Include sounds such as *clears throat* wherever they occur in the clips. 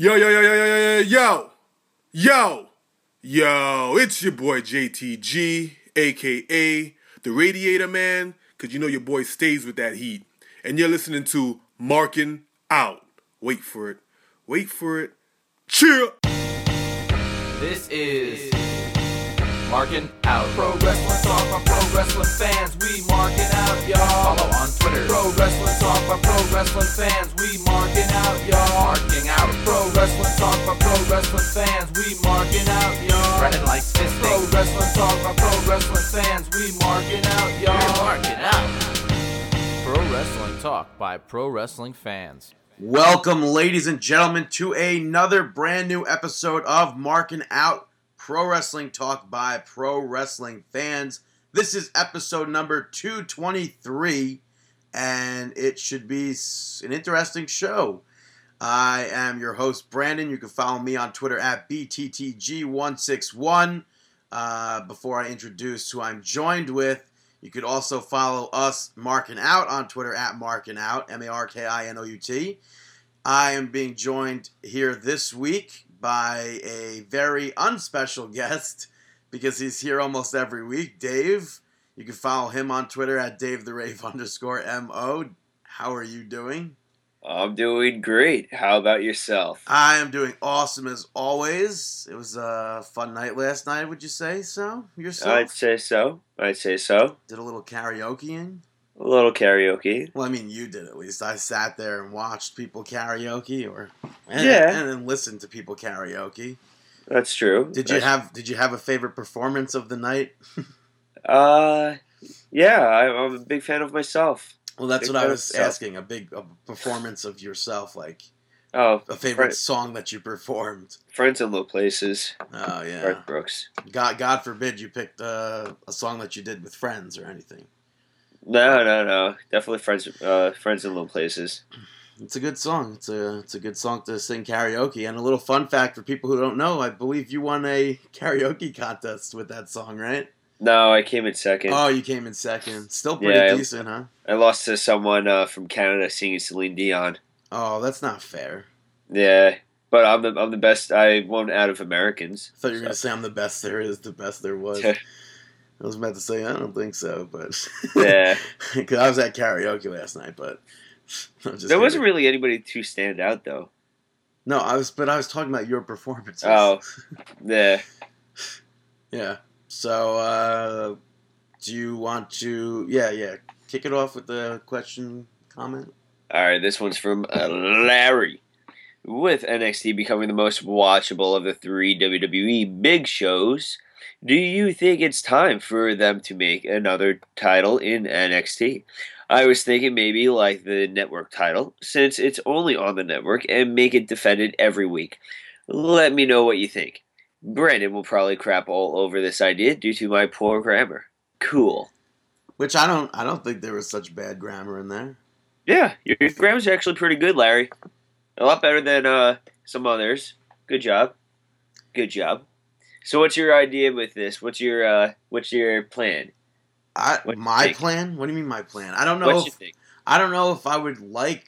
Yo, yo, yo, yo, yo, yo, yo, yo, yo, it's your boy JTG, aka the Radiator Man, because you know your boy stays with that heat. And you're listening to Marking Out. Wait for it. Wait for it. Cheer! This is Marking Out. Pro Wrestling Talk by Pro Wrestling fans. We marking out, y'all. Follow on Twitter. Pro Wrestling Talk by Pro Wrestling fans. We marking out, y'all. Marking out. Pro Wrestling Talk by Pro Wrestling fans. We marking out, y'all. Spreading like fisting. Pro Wrestling Talk by Pro Wrestling fans. We marking out, y'all. We're marking out. Pro Wrestling Talk by Pro Wrestling fans. Welcome, ladies and gentlemen, to another brand new episode of Marking Out Pro Wrestling Talk by Pro Wrestling Fans. This is episode number 223, and it should be an interesting show. I am your host, Brandon. You can follow me on Twitter at BTTG161. Uh, before I introduce who I'm joined with, you could also follow us, Marking Out, on Twitter at Marking Out, M A R K I N O U T. I am being joined here this week by a very unspecial guest because he's here almost every week, Dave. You can follow him on Twitter at Dave the Rave underscore MO. How are you doing? I'm doing great. How about yourself? I am doing awesome as always. It was a fun night last night, would you say so? Yourself? I'd say so. I'd say so. Did a little karaokeing? A little karaoke. Well, I mean, you did at least. I sat there and watched people karaoke, or and, Yeah. and then listened to people karaoke. That's true. Did you have Did you have a favorite performance of the night? *laughs* Uh, yeah. I, I'm a big fan of myself. Well, that's Big what I was asking. A big a performance of yourself, like Oh, a favorite Friend- song that you performed. friends in low places. Oh yeah. Garth Brooks. God God forbid you picked uh, a song that you did with friends or anything. No, no, no. Definitely friends. Uh, friends in low places. It's a good song. It's a it's a good song to sing karaoke. And a little fun fact for people who don't know, I believe you won a karaoke contest with that song, right? No, I came in second. Oh, you came in second. Still pretty Yeah. decent, huh? I lost to someone uh, from Canada singing Celine Dion. Oh, that's not fair. Yeah, but I'm the I'm the best. I won out of Americans. I thought you were gonna say I'm the best there is, the best there was. *laughs* I was about to say I don't think so, but Yeah. *laughs* because I was at karaoke last night, but *laughs* There wasn't really anybody to stand out though. No, I was, but I was talking about your performances. Oh. *laughs* Yeah. yeah. So, uh, do you want to? Yeah, yeah. Kick it off with the question, comment. All right, this one's from uh, Larry. With NXT becoming the most watchable of the three WWE big shows, do you think it's time for them to make another title in NXT? I was thinking maybe like the network title, since it's only on the network, and make it defended every week. Let me know what you think. Brandon will probably crap all over this idea due to my poor grammar. Cool. Which I don't. I don't think there was such bad grammar in there. Yeah, your your grammar's actually pretty good, Larry. A lot better than uh, some others. Good job. Good job. So, what's your idea with this? What's your uh, what's your plan? I you my think? plan. What do you mean my plan? I don't know. What If? I don't know if I would like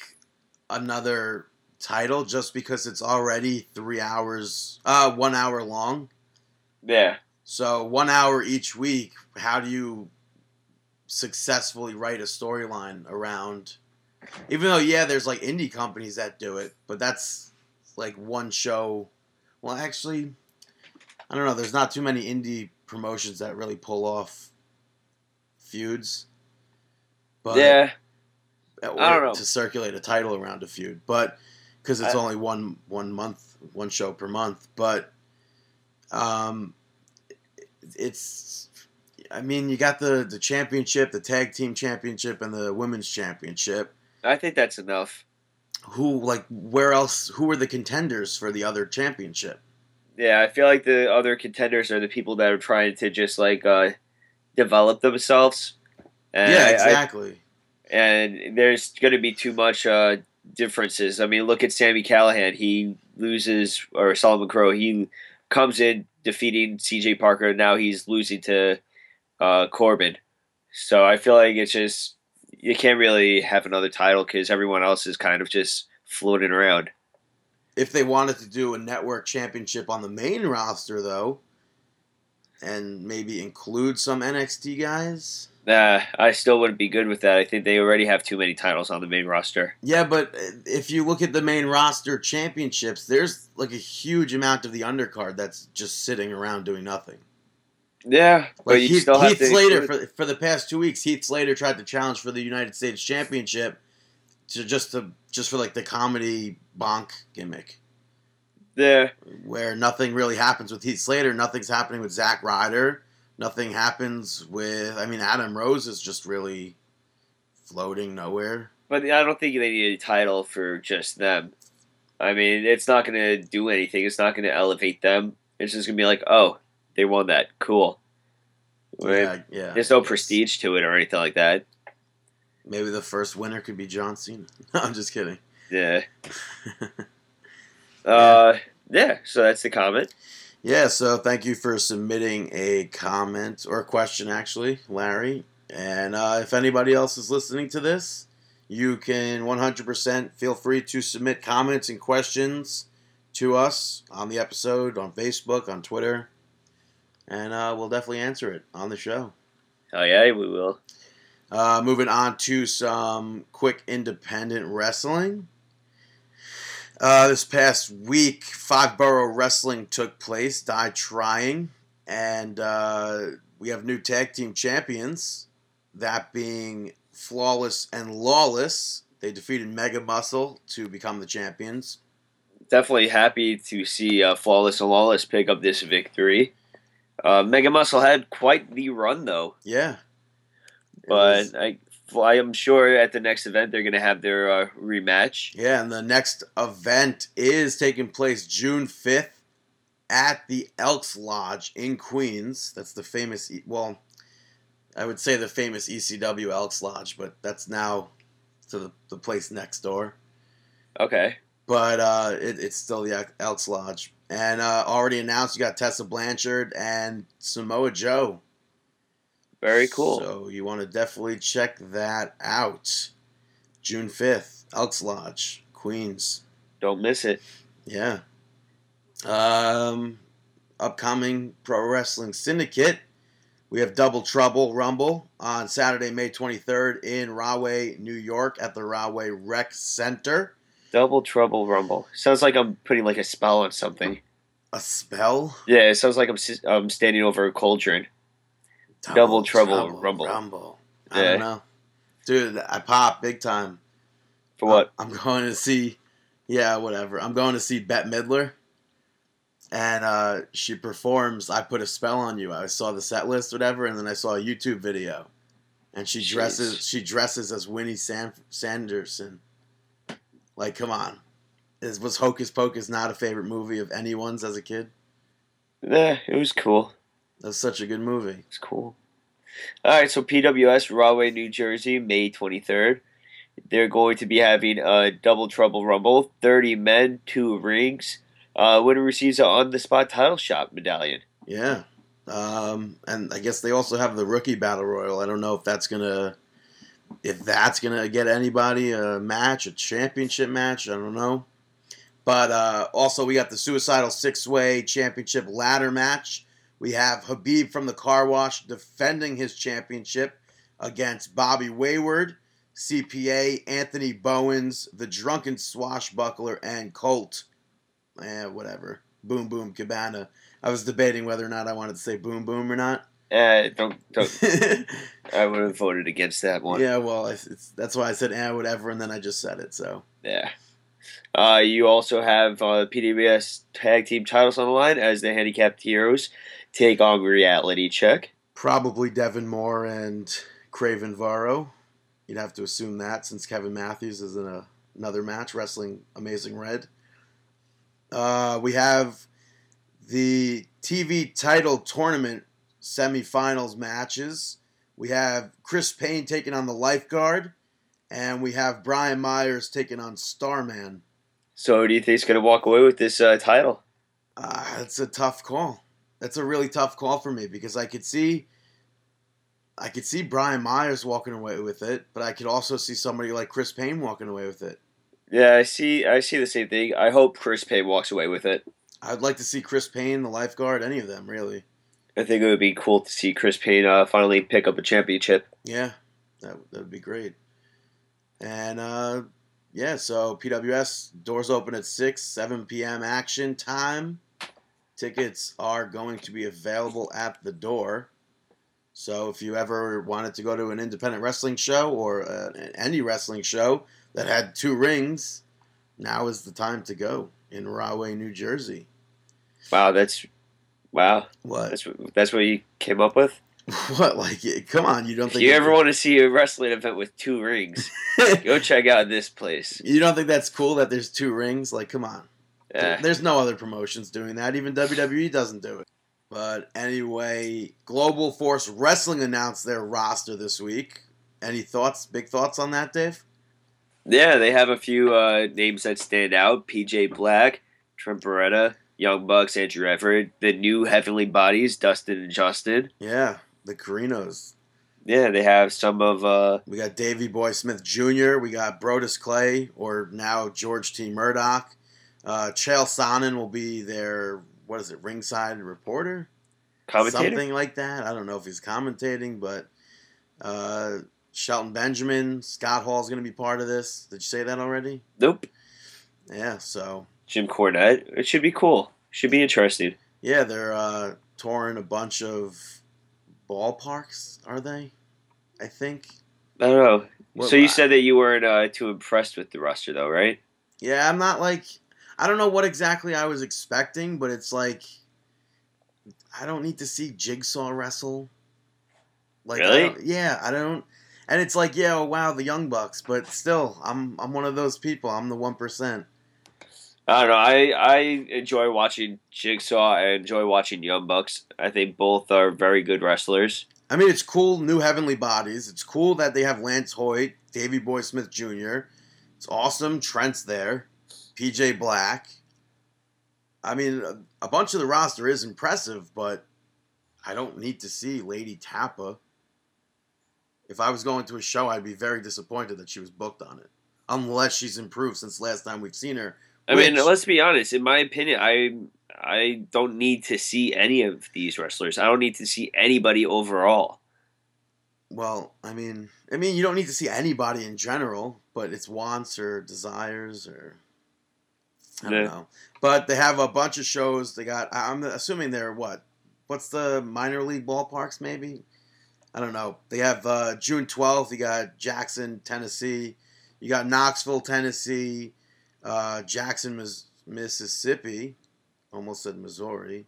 another title just because it's already three hours, uh, one hour long. Yeah, So one hour each week. How do you successfully write a storyline around? Even though yeah, there's like indie companies that do it, but that's like one show. Well, actually, I don't know. There's not too many indie promotions that really pull off feuds. But yeah, I don't know. to circulate a title around a feud, but because it's I- only one one month, one show per month. But um, it's I mean you got the the championship, the tag team championship, and the women's championship. I think that's enough. Who like where else? Who are the contenders for the other championship? Yeah, I feel like the other contenders are the people that are trying to just like uh, develop themselves. And yeah, I- I- exactly. and there's going to be too much uh, differences. I mean, look at Sami Callihan. He loses, or Solomon Crowe. He comes in defeating C.J. Parker. And now he's losing to uh, Corbin. So I feel like it's just you can't really have another title because everyone else is kind of just floating around. If they wanted to do a network championship on the main roster, though, and maybe include some NXT guys. Nah, I still wouldn't be good with that. I think they already have too many titles on the main roster. Yeah, but if you look at the main roster championships, there's like a huge amount of the undercard that's just sitting around doing nothing. Yeah, but Like you Heath, still have Heath to Slater for for the past two weeks, Heath Slater tried to challenge for the United States Championship to just to just for like the comedy bonk gimmick, Yeah, where nothing really happens with Heath Slater, nothing's happening with Zack Ryder, nothing happens with. I mean, Adam Rose is just really floating nowhere. but I don't think they need a title for just them. I mean, it's not going to do anything. It's not going to elevate them. It's just going to be like, oh, they won that. Cool. Right? Yeah, yeah. There's no prestige to it or anything like that. Maybe the first winner could be John Cena. *laughs* I'm just kidding. Yeah. *laughs* Uh, yeah. So that's the comment. Yeah, so thank you for submitting a comment or a question, actually, Larry. And uh, if anybody else is listening to this, you can 100% feel free to submit comments and questions to us on the episode, on Facebook, on Twitter. And uh, we'll definitely answer it on the show. Oh yeah, we will. Uh, moving on to some quick independent wrestling. Uh, this past week, Five Borough Wrestling took place, Die Trying, and uh, we have new tag team champions, that being Flawless and Lawless. They defeated Mega Muscle to become the champions. Definitely happy to see uh, Flawless and Lawless pick up this victory. Uh, Mega Muscle had quite the run though, Yeah. But was- I, I am sure at the next event they're going to have their uh, rematch. Yeah, and the next event is taking place June 5th at the Elks Lodge in Queens. That's the famous, well, I would say the famous ECW Elks Lodge, but that's now to the, the place next door. Okay. But uh, it, it's still the Elks Lodge. And uh, already announced, you got Tessa Blanchard and Samoa Joe. Very cool. So you want to definitely check that out. June 5th, Elks Lodge, Queens. Don't miss it. Yeah. Um, upcoming Pro Wrestling Syndicate. We have Double Trouble Rumble on Saturday, May 23rd in Rahway, New York at the Rahway Rec Center. Double Trouble Rumble. Sounds like I'm putting like a spell on something. A spell? Yeah, it sounds like I'm I'm standing over a cauldron. Double Trouble Rumble. Rumble. I Yeah. don't know. Dude, I pop big time. For what? I'm going to see, yeah, whatever. I'm going to see Bette Midler, and uh, she performs. I put a spell on you. I saw the set list, whatever, and then I saw a YouTube video, and she dresses. Jeez. She dresses as Winnie San- Sanderson. Like, come on, is was Hocus Pocus not a favorite movie of anyone's as a kid? Yeah, it was cool. That was such a good movie. It's cool. All right, so PWS Rahway, New Jersey, May 23rd. They're going to be having a Double Trouble Rumble, 30 men, two rings. Uh, winner receives an on the spot title shot medallion. Yeah. Um, and I guess they also have the rookie battle royal. I don't know if that's gonna if that's gonna get anybody a match, a championship match. I don't know. But uh, also we got the suicidal six way championship ladder match. We have Habib from the car wash defending his championship against Bobby Wayward, CPA, Anthony Bowens, the drunken swashbuckler, and Colt. Eh, whatever. Boom Boom Cabana. I was debating whether or not I wanted to say Boom Boom or not. Uh, don't, don't, *laughs* I would have voted against that one. yeah, well, that's why I said eh, whatever, and then I just said it. So Yeah. Uh, you also have uh, PWS tag team titles on the line as the handicapped heroes take on reality check. probably Devin Moore and Craven Varro. You'd have to assume that since Kevin Matthews is in a, another match wrestling Amazing Red. Uh, we have the TV title tournament semifinals matches. We have Chris Payne taking on the lifeguard, and we have Brian Myers taking on Starman. So, who do you think is going to walk away with this uh, title? Uh, it's a tough call. That's a really tough call for me because I could see, I could see Brian Myers walking away with it, but I could also see somebody like Chris Payne walking away with it. Yeah, I see. I see the same thing. I hope Chris Payne walks away with it. I'd like to see Chris Payne, the lifeguard, any of them really. I think it would be cool to see Chris Payne uh, finally pick up a championship. Yeah, that that would be great. And uh, yeah, so PWS doors open at six, seven p.m. action time. Tickets are going to be available at the door. So if you ever wanted to go to an independent wrestling show or uh, an indie wrestling show that had two rings, now is the time to go in Rahway, New Jersey. Wow, that's wow. What? That's that's what you came up with. *laughs* What? Like, come on! You don't If think you ever want to see a wrestling event with two rings, *laughs* go check out this place. You don't think that's cool that there's two rings? Like, come on. Yeah. There's no other promotions doing that. Even WWE doesn't do it. But anyway, Global Force Wrestling announced their roster this week. Any thoughts? Big thoughts on that, Dave? Yeah, they have a few uh, names that stand out: PJ Black, Trent Beretta, Young Bucks, Andrew Everett, the new Heavenly Bodies, Dustin and Justin. Yeah, the Carinos. Yeah, they have some of uh, We got Davey Boy Smith Jr. We got Brodus Clay, or now George T. Murdoch. Uh, Chael Sonnen will be their what is it, ringside reporter? commentator. Something like that. I don't know if he's commentating, but uh, Shelton Benjamin, Scott Hall's going to be part of this. Did you say that already? Nope. Yeah. So Jim Cornette. It should be cool. Should be interesting. yeah, they're uh, touring a bunch of ballparks. Are they? I think. I don't know. What- so you said that you weren't uh, too impressed with the roster, though, right? Yeah, I'm not like I don't know what exactly I was expecting, but it's like I don't need to see Jigsaw wrestle. Like Really? don't- yeah, I don't and it's like, yeah, oh, wow, the Young Bucks, but still, I'm I'm one of those people. I'm the one percent. I don't know. I I enjoy watching Jigsaw. I enjoy watching Young Bucks. I think both are very good wrestlers. I mean, it's cool, new heavenly bodies. It's cool that they have Lance Hoyt, Davey Boy Smith Jr. It's awesome. Trent's there, PJ Black. I mean, a, bunch of the roster is impressive, but I don't need to see Lei'D Tapa. If I was going to a show, I'd be very disappointed that she was booked on it, unless she's improved since last time we've seen her. I mean, let's be honest. In my opinion, I I don't need to see any of these wrestlers. I don't need to see anybody overall. Well, I mean, I mean, you don't need to see anybody in general, but it's wants or desires or I don't Yeah. know. But they have a bunch of shows. They got. I'm assuming they're what? What's the minor league ballparks? Maybe. I don't know. They have uh, June 12th. You got Jackson, Tennessee. You got Knoxville, Tennessee. Uh, Jackson, Mis- Mississippi. Almost said Missouri.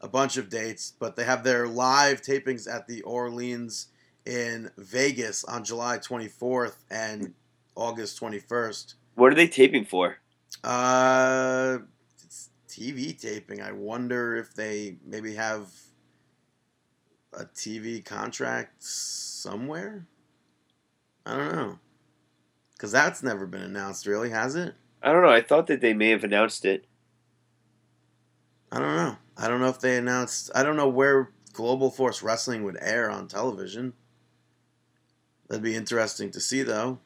A bunch of dates, but they have their live tapings at the Orleans in Vegas on July 24th and August 21st. What are they taping for? Uh, it's TV taping. I wonder if they maybe have a TV contract somewhere. I don't know, because that's never been announced, really, has it? I don't know. I thought that they may have announced it. I don't know. I don't know if they announced. I don't know where Global Force Wrestling would air on television. That'd be interesting to see, though.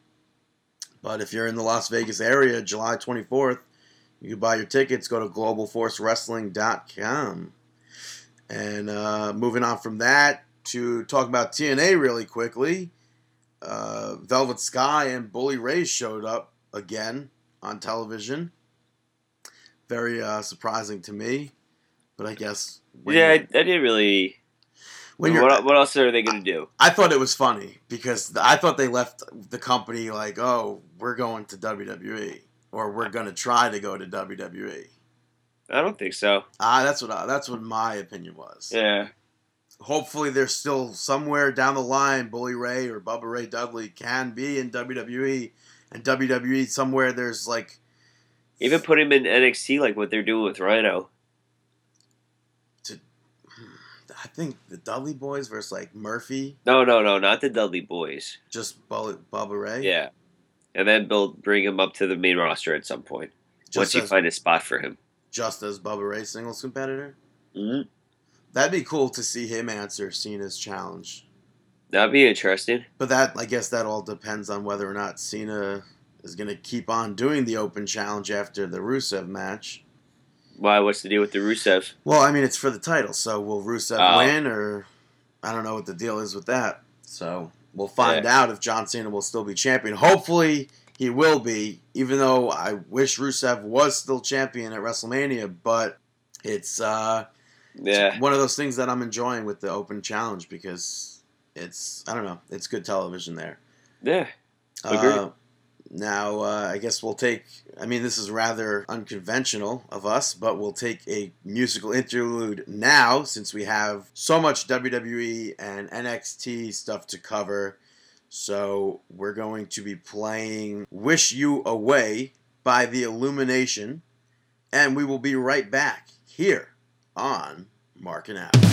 But if you're in the Las Vegas area, July 24th, you can buy your tickets. Go to globalforcewrestling.com. And uh, moving on from that to talk about TNA really quickly. Uh, Velvet Sky and Bully Ray showed up again on television. Very uh, surprising to me, but I guess yeah, I, I didn't really. When you're, what, what else are they going to do? I thought it was funny because I thought they left the company like, oh, we're going to WWE or we're gonna try to go to WWE. I don't think so. Ah, that's what I, that's what my opinion was. Yeah. Hopefully, there's still somewhere down the line, Bully Ray or Bubba Ray Dudley can be in WWE, and WWE somewhere there's like Even put him in NXT like what they're doing with Rhino. I think the Dudley Boys versus like Murphy, No, no, no, not the Dudley Boys. just Bubba, Bubba Ray. Yeah. And then build, bring him up to the main roster at some point once just you find a spot for him. just as Bubba Ray singles competitor. hmm That'd be cool to see him answer Cena's challenge. That'd be interesting. But that I guess that all depends on whether or not Cena is going to keep on doing the Open Challenge after the Rusev match. Why? What's the deal with the Rusev? Well, I mean, it's for the title, so will Rusev Oh. win, or I don't know what the deal is with that. So we'll find Yeah. out if John Cena will still be champion. Hopefully, he will be, even though I wish Rusev was still champion at WrestleMania, but it's uh, Yeah. one of those things that I'm enjoying with the Open Challenge because it's, I don't know, it's good television there. Yeah. Uh, now, uh, I guess we'll take. I mean, this is rather unconventional of us, but we'll take a musical interlude now since we have so much WWE and NXT stuff to cover. So, we're going to be playing Wish You Away by The Illumination, and we will be right back here on Marking Out.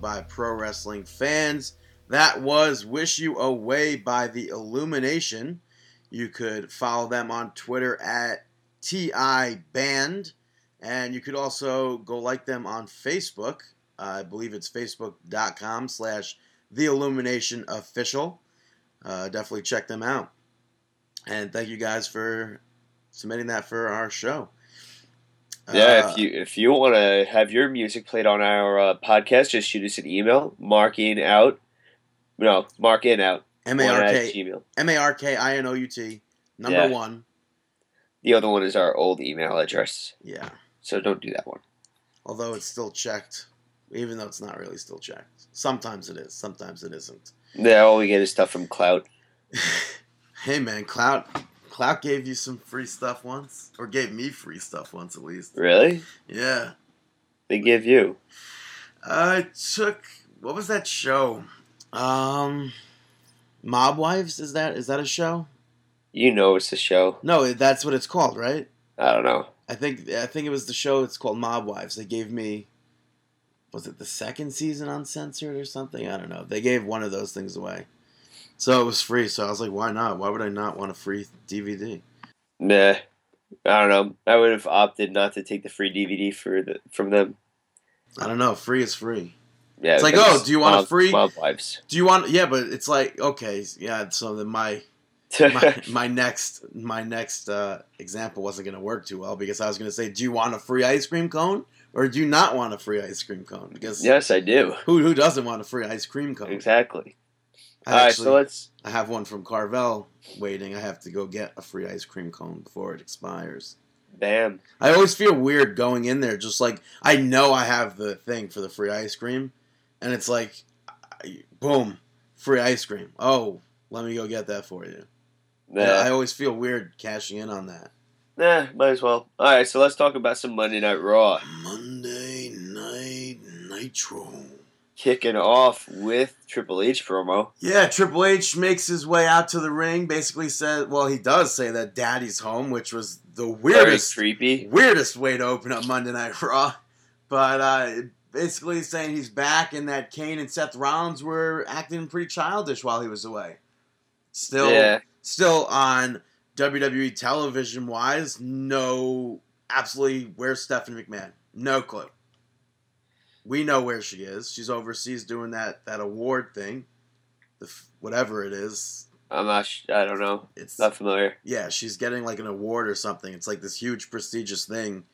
By Pro Wrestling Fans. That was Wish You Away by The Illumination. You could follow them on Twitter at TI Band. And you could also go like them on Facebook. Uh, I believe it's facebook.com slash The Illumination Official. Uh, definitely check them out. And thank you guys for submitting that for our show. Yeah, Uh, if you if you want to have your music played on our uh, podcast, just shoot us an email, marking out, no, mark in out, M A R K. M A R K I N O U T number Yeah. one. The other one is our old email address, Yeah. so don't do that one. Although it's still checked, even though it's not really still checked. Sometimes it is. Sometimes it isn't. Yeah, all we get is stuff from Clout. *laughs* Hey man, Clout Clout gave you some free stuff once, or gave me free stuff once at least. Really? Yeah. They give you. I took what was that show? Um, Mob Wives is that is that a show? You know it's a show. No, that's what it's called, right? I don't know. I think I think it was the show. It's called Mob Wives. They gave me, was it the second season uncensored or something? I don't know. They gave one of those things away, so it was free. So I was like, why not? Why would I not want a free DVD? Nah. I don't know. I would have opted not to take the free DVD for the from them. I don't know. Free is free. Yeah, It's like, oh, do you want a Mob- free- Mob Wives? Do you want? Yeah, but it's like okay, yeah. So then my my, *laughs* my next my next uh, example wasn't going to work too well because I was going to say, do you want a free ice cream cone or do you not want a free ice cream cone? Because yes, I do. who who doesn't want a free ice cream cone? Exactly. I All right, actually so let's. I have one from Carvel waiting. I have to go get a free ice cream cone before it expires. Damn. I always feel weird going in there, just like I know I have the thing for the free ice cream, and it's like, I- boom, free ice cream. Oh, let me go get that for you. Nah, Yeah, I always feel weird cashing in on that. nah, might as well. All right, so let's talk about some Monday Night Raw. Monday Night Nitro. Kicking off with Triple H promo. Yeah, Triple H makes his way out to the ring. Basically said, well, he does say that Daddy's home, which was the Very weirdest, creepy. weirdest way to open up Monday Night Raw. But uh, basically saying he's back and that Kane and Seth Rollins were acting pretty childish while he was away. Still, Yeah. still on WWE television wise, no, absolutely where's Stephanie McMahon? No clue. We know where she is. She's overseas doing that that award thing, the f- whatever it is. I'm not. Sh- I don't know. It's Not familiar. yeah, she's getting like an award or something. It's like this huge prestigious thing,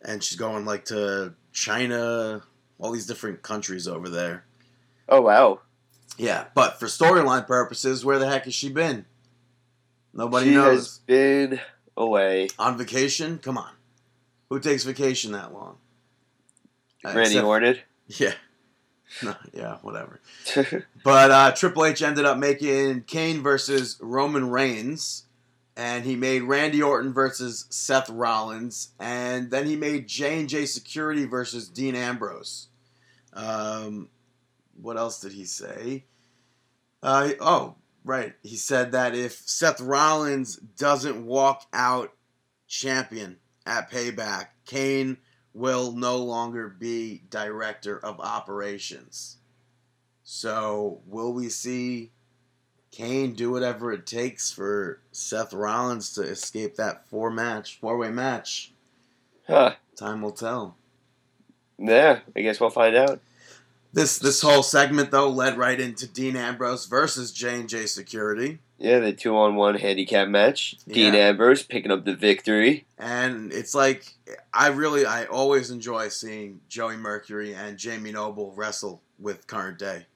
and she's going like to China, all these different countries over there. Oh wow. Yeah, but for storyline purposes, where the heck has she been? Nobody she knows. has been away. On vacation? Come on. Who takes vacation that long? Uh, Randy Orton. *laughs* Yeah. No, yeah, whatever. *laughs* But uh, Triple H ended up making Kane versus Roman Reigns, and he made Randy Orton versus Seth Rollins, and then he made J and J Security versus Dean Ambrose. Um, what else did he say? Uh, oh, right. He said that if Seth Rollins doesn't walk out champion at Payback, Kane will no longer be director of operations. So, will we see Kane do whatever it takes for Seth Rollins to escape that four match, four way match? huh. Time will tell. Yeah. I guess we'll find out. This this whole segment though led right into Dean Ambrose versus J and J Security, Yeah, the two on one handicap match. Dean Yeah. Ambrose picking up the victory. and it's like I really I always enjoy seeing Joey Mercury and Jamie Noble wrestle with current day.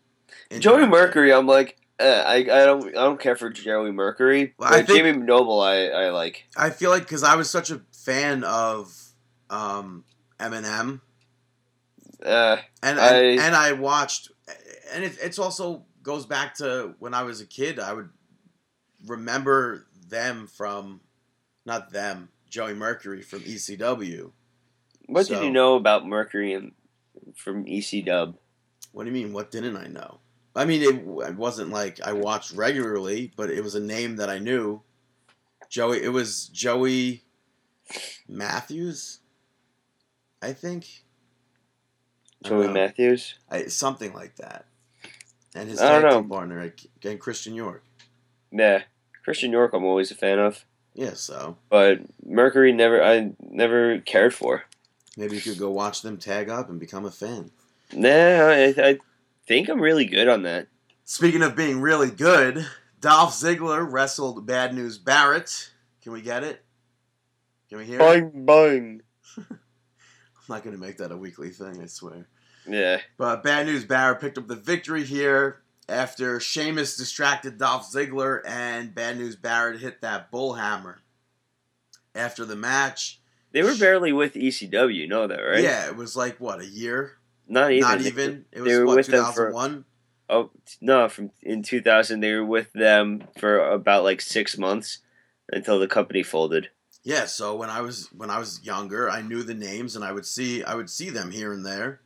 In Joey current day. Mercury, I'm like, eh, I, I don't I don't care for Joey Mercury. Well, I but think- Jamie Noble, I, I like. I feel like because I was such a fan of um, MNM, Uh, and I- and, and I watched, and it it's also goes back to when I was a kid. I would remember them from, not them, Joey Mercury from ECW. what So- did you know about Mercury and from ECW? What do you mean? What didn't I know? I mean, it, it wasn't like I watched regularly, but it was a name that I knew. Joey, it was Joey Matthews, I think. Joey know. Matthews. I, something like that. And his tag team partner, again, Christian York. Yeah, Christian York. I'm always a fan of, Yeah, so but Mercury never. I never cared for. maybe you could go watch them tag up and become a fan. Nah, I, I think I'm really good on that. Speaking of being really good, Dolph Ziggler wrestled Bad News Barrett. Can we get it? Can we hear it? Bang bang. *laughs* I'm not going to make that a weekly thing, I swear. Yeah. But Bad News Barrett picked up the victory here after Sheamus distracted Dolph Ziggler and Bad News Barrett hit that bullhammer. After the match, They were barely with ECW, you know that, right? yeah, it was like what a year, Not even. not even. It they were what with them for- 2001. Oh no! From in 2000, they were with them for about like six months until the company folded. Yeah, so when I was when I was younger, I knew the names and I would see I would see them here and there.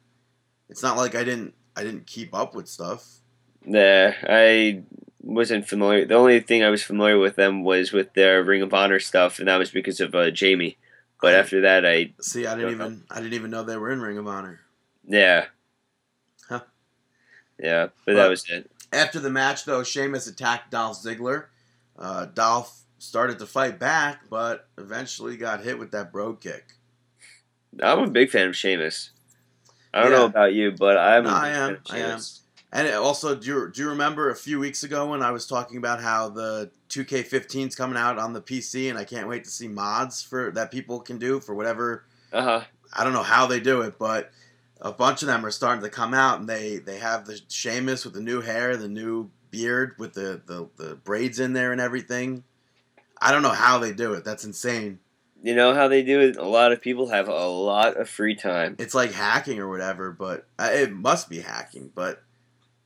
It's not like I didn't I didn't keep up with stuff. Nah, I wasn't familiar. The only thing I was familiar with them was with their Ring of Honor stuff, and that was because of uh, Jamie. But after that, I See, I didn't even I didn't even know they were in Ring of Honor. yeah, Huh. yeah. But Well- that was it. After the match, though, Sheamus attacked Dolph Ziggler. Uh, Dolph started to fight back, but eventually got hit with that brogue kick. I'm a big fan of Sheamus. I don't Yeah. know about you, but I'm. No, I am, Fan of I am. And also, do you, do you remember a few weeks ago when I was talking about how the 2K15's coming out on the PC, and I can't wait to see mods for that people can do for whatever Uh huh. I don't know how they do it, but a bunch of them are starting to come out, and they they have the Sheamus with the new hair, the new beard with the the, the braids in there and everything. I don't know how they do it. That's insane. You know how they do it. A lot of people have a lot of free time. It's like hacking or whatever, but uh, it must be hacking, but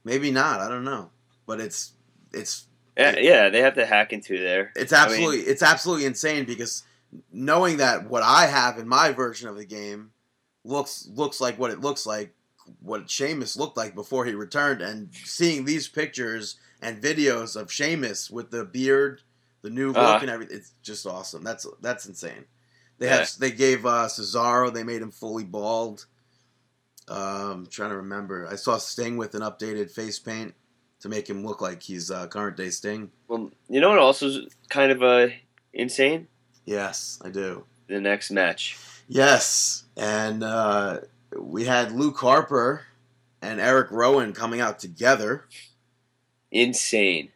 maybe not. I don't know, but it's it's Yeah, yeah, they have to hack into there. it's I mean- absolutely it's absolutely insane because knowing that what I have in my version of the game looks looks like what it looks like what Sheamus looked like before he returned and seeing these pictures and videos of Sheamus with the beard, the new look Uh-huh. and everything it's just awesome. That's that's insane. They Yeah. have they gave uh, Cesaro, they made him fully bald. Um trying to remember. I saw Sting with an updated face paint to make him look like he's uh, current day Sting. Well, you know what also is kind of uh, insane? Yes, I do. The next match. Yes, and uh, we had Luke Harper and Eric Rowan coming out together. Insane.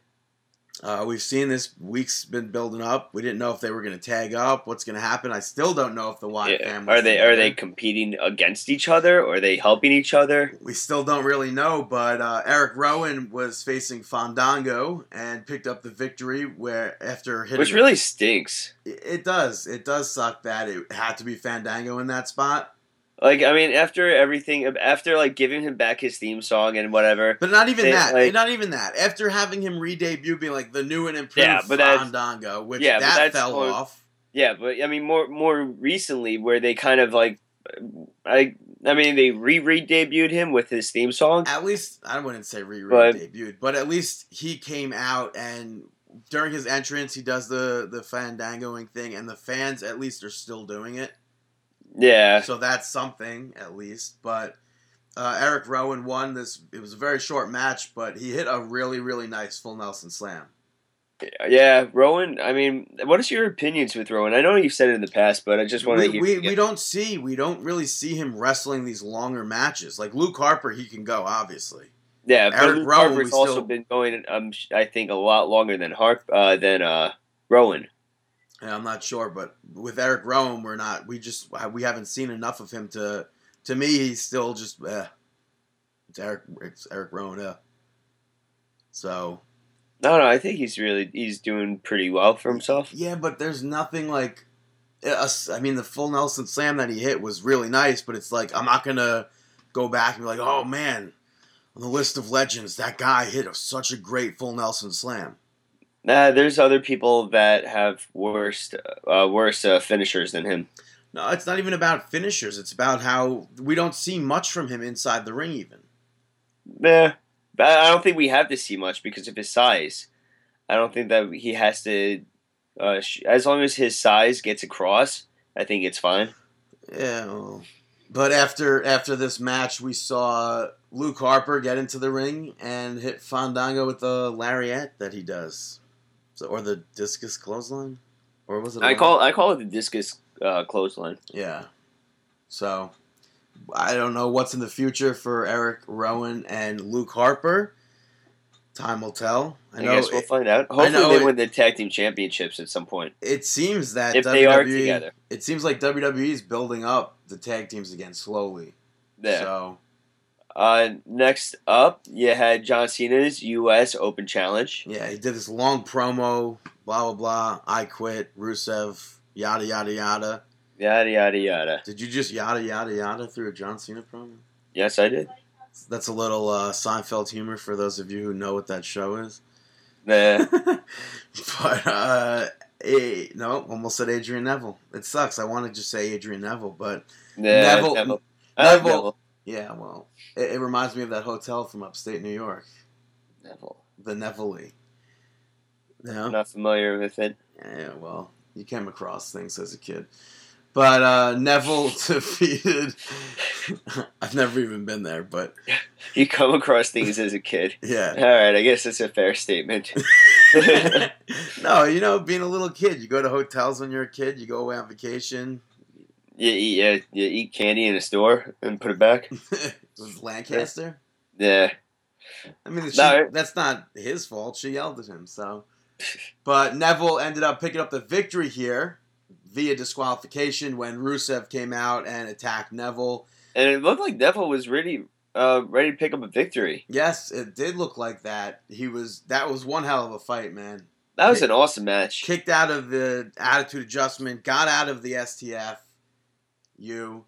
Uh, we've seen this week's been building up. We didn't know if they were going to tag up. What's going to happen? I still don't know if the Wyatt Yeah. family Are they are they competing against each other or are they helping each other? We still don't really know, but uh, Eric Rowan was facing Fandango and picked up the victory. Where after hitting, Which really stinks. it, it does, it does suck that it had to be Fandango in that spot. Like I mean, after everything, after like giving him back his theme song and whatever. But not even They, that. like- not even that. After having him re-debut, being like the new and improved Yeah, but Fandango, which Yeah, that fell more- off. Yeah, but I mean, more more recently, where they kind of like, I I mean, they re re debuted him with his theme song. At least I wouldn't say re But- debuted, but at least he came out and during his entrance, he does the the Fandangoing thing, and the fans at least are still doing it. Yeah, So that's something at least. But uh, Eric Rowan won this. It was a very short match, but he hit a really really nice full Nelson slam. yeah, Rowan. I mean, what is your opinions with Rowan? I know you've said it in the past, but I just want to we, hear. we, we don't see we don't really see him wrestling these longer matches like Luke Harper he can go obviously yeah, but Eric Luke Rowan, Harper's also still- been going. Um, I think a lot longer than Harp uh, than uh Rowan. And I'm not sure but with Eric Rowan we're not we just we haven't seen enough of him to to me he's still just eh. it's Eric it's Eric Rowan yeah so No, no, I think he's really he's doing pretty well for himself. yeah but there's nothing like us I mean the full Nelson slam that he hit was really nice but it's like I'm not gonna go back and be like oh man on the list of legends that guy hit a, such a great full Nelson slam Nah, there's other people that have worse uh, worse uh, finishers than him. No, it's not even about finishers. It's about how we don't see much from him inside the ring, even. But I don't think we have to see much because of his size. I don't think that he has to. Uh, sh- as long as his size gets across, I think it's fine. Yeah. well, But after after this match, we saw Luke Harper get into the ring and hit Fandango with the lariat that he does, so, or the discus clothesline, or was it? I call I call it the discus uh, clothesline. Yeah. So I don't know what's in the future for Eric Rowan and Luke Harper. Time will tell. I I, know. guess we'll it- find out. Hopefully, they it- win the tag team championships at some point it seems that if WWE, they are together. It seems like WWE is building up the tag teams again slowly. Yeah. So Uh, next up, you had John Cena's U.S. Open Challenge. yeah, he did this long promo, blah blah blah. I quit, Rusev, yada yada yada. Yada yada yada. Did you just yada yada yada through a John Cena promo? Yes, I did. That's a little uh, Seinfeld humor for those of you who know what that show is. The *laughs* but uh, eh, no, almost said Adrian Neville. It sucks. I want to just say Adrian Neville, but Yeah, Neville- Neville. Neville- Neville. Yeah, well, it, it reminds me of that hotel from upstate New York, Nevele. the Nevele. No, not familiar with it. yeah, well, you came across things as a kid, but uh, Neville *laughs* defeated. *laughs* I've never even been there, but *laughs* You come across things as a kid. yeah. All right, I guess that's a fair statement. no, you know, being a little kid, you go to hotels when you're a kid. You go away on vacation. You eat, yeah, you eat candy in a store and put it back. *laughs* Was Lancaster? Yeah, I mean, she, No. that's not his fault. She yelled at him, so. But Neville ended up picking up the victory here via disqualification when Rusev came out and attacked Neville. and it looked like Neville was ready, uh, ready to pick up a victory. Yes, it did look like that. He was. That was one hell of a fight, man. That was an awesome match. Kicked out of the attitude adjustment, got out of the STF. You,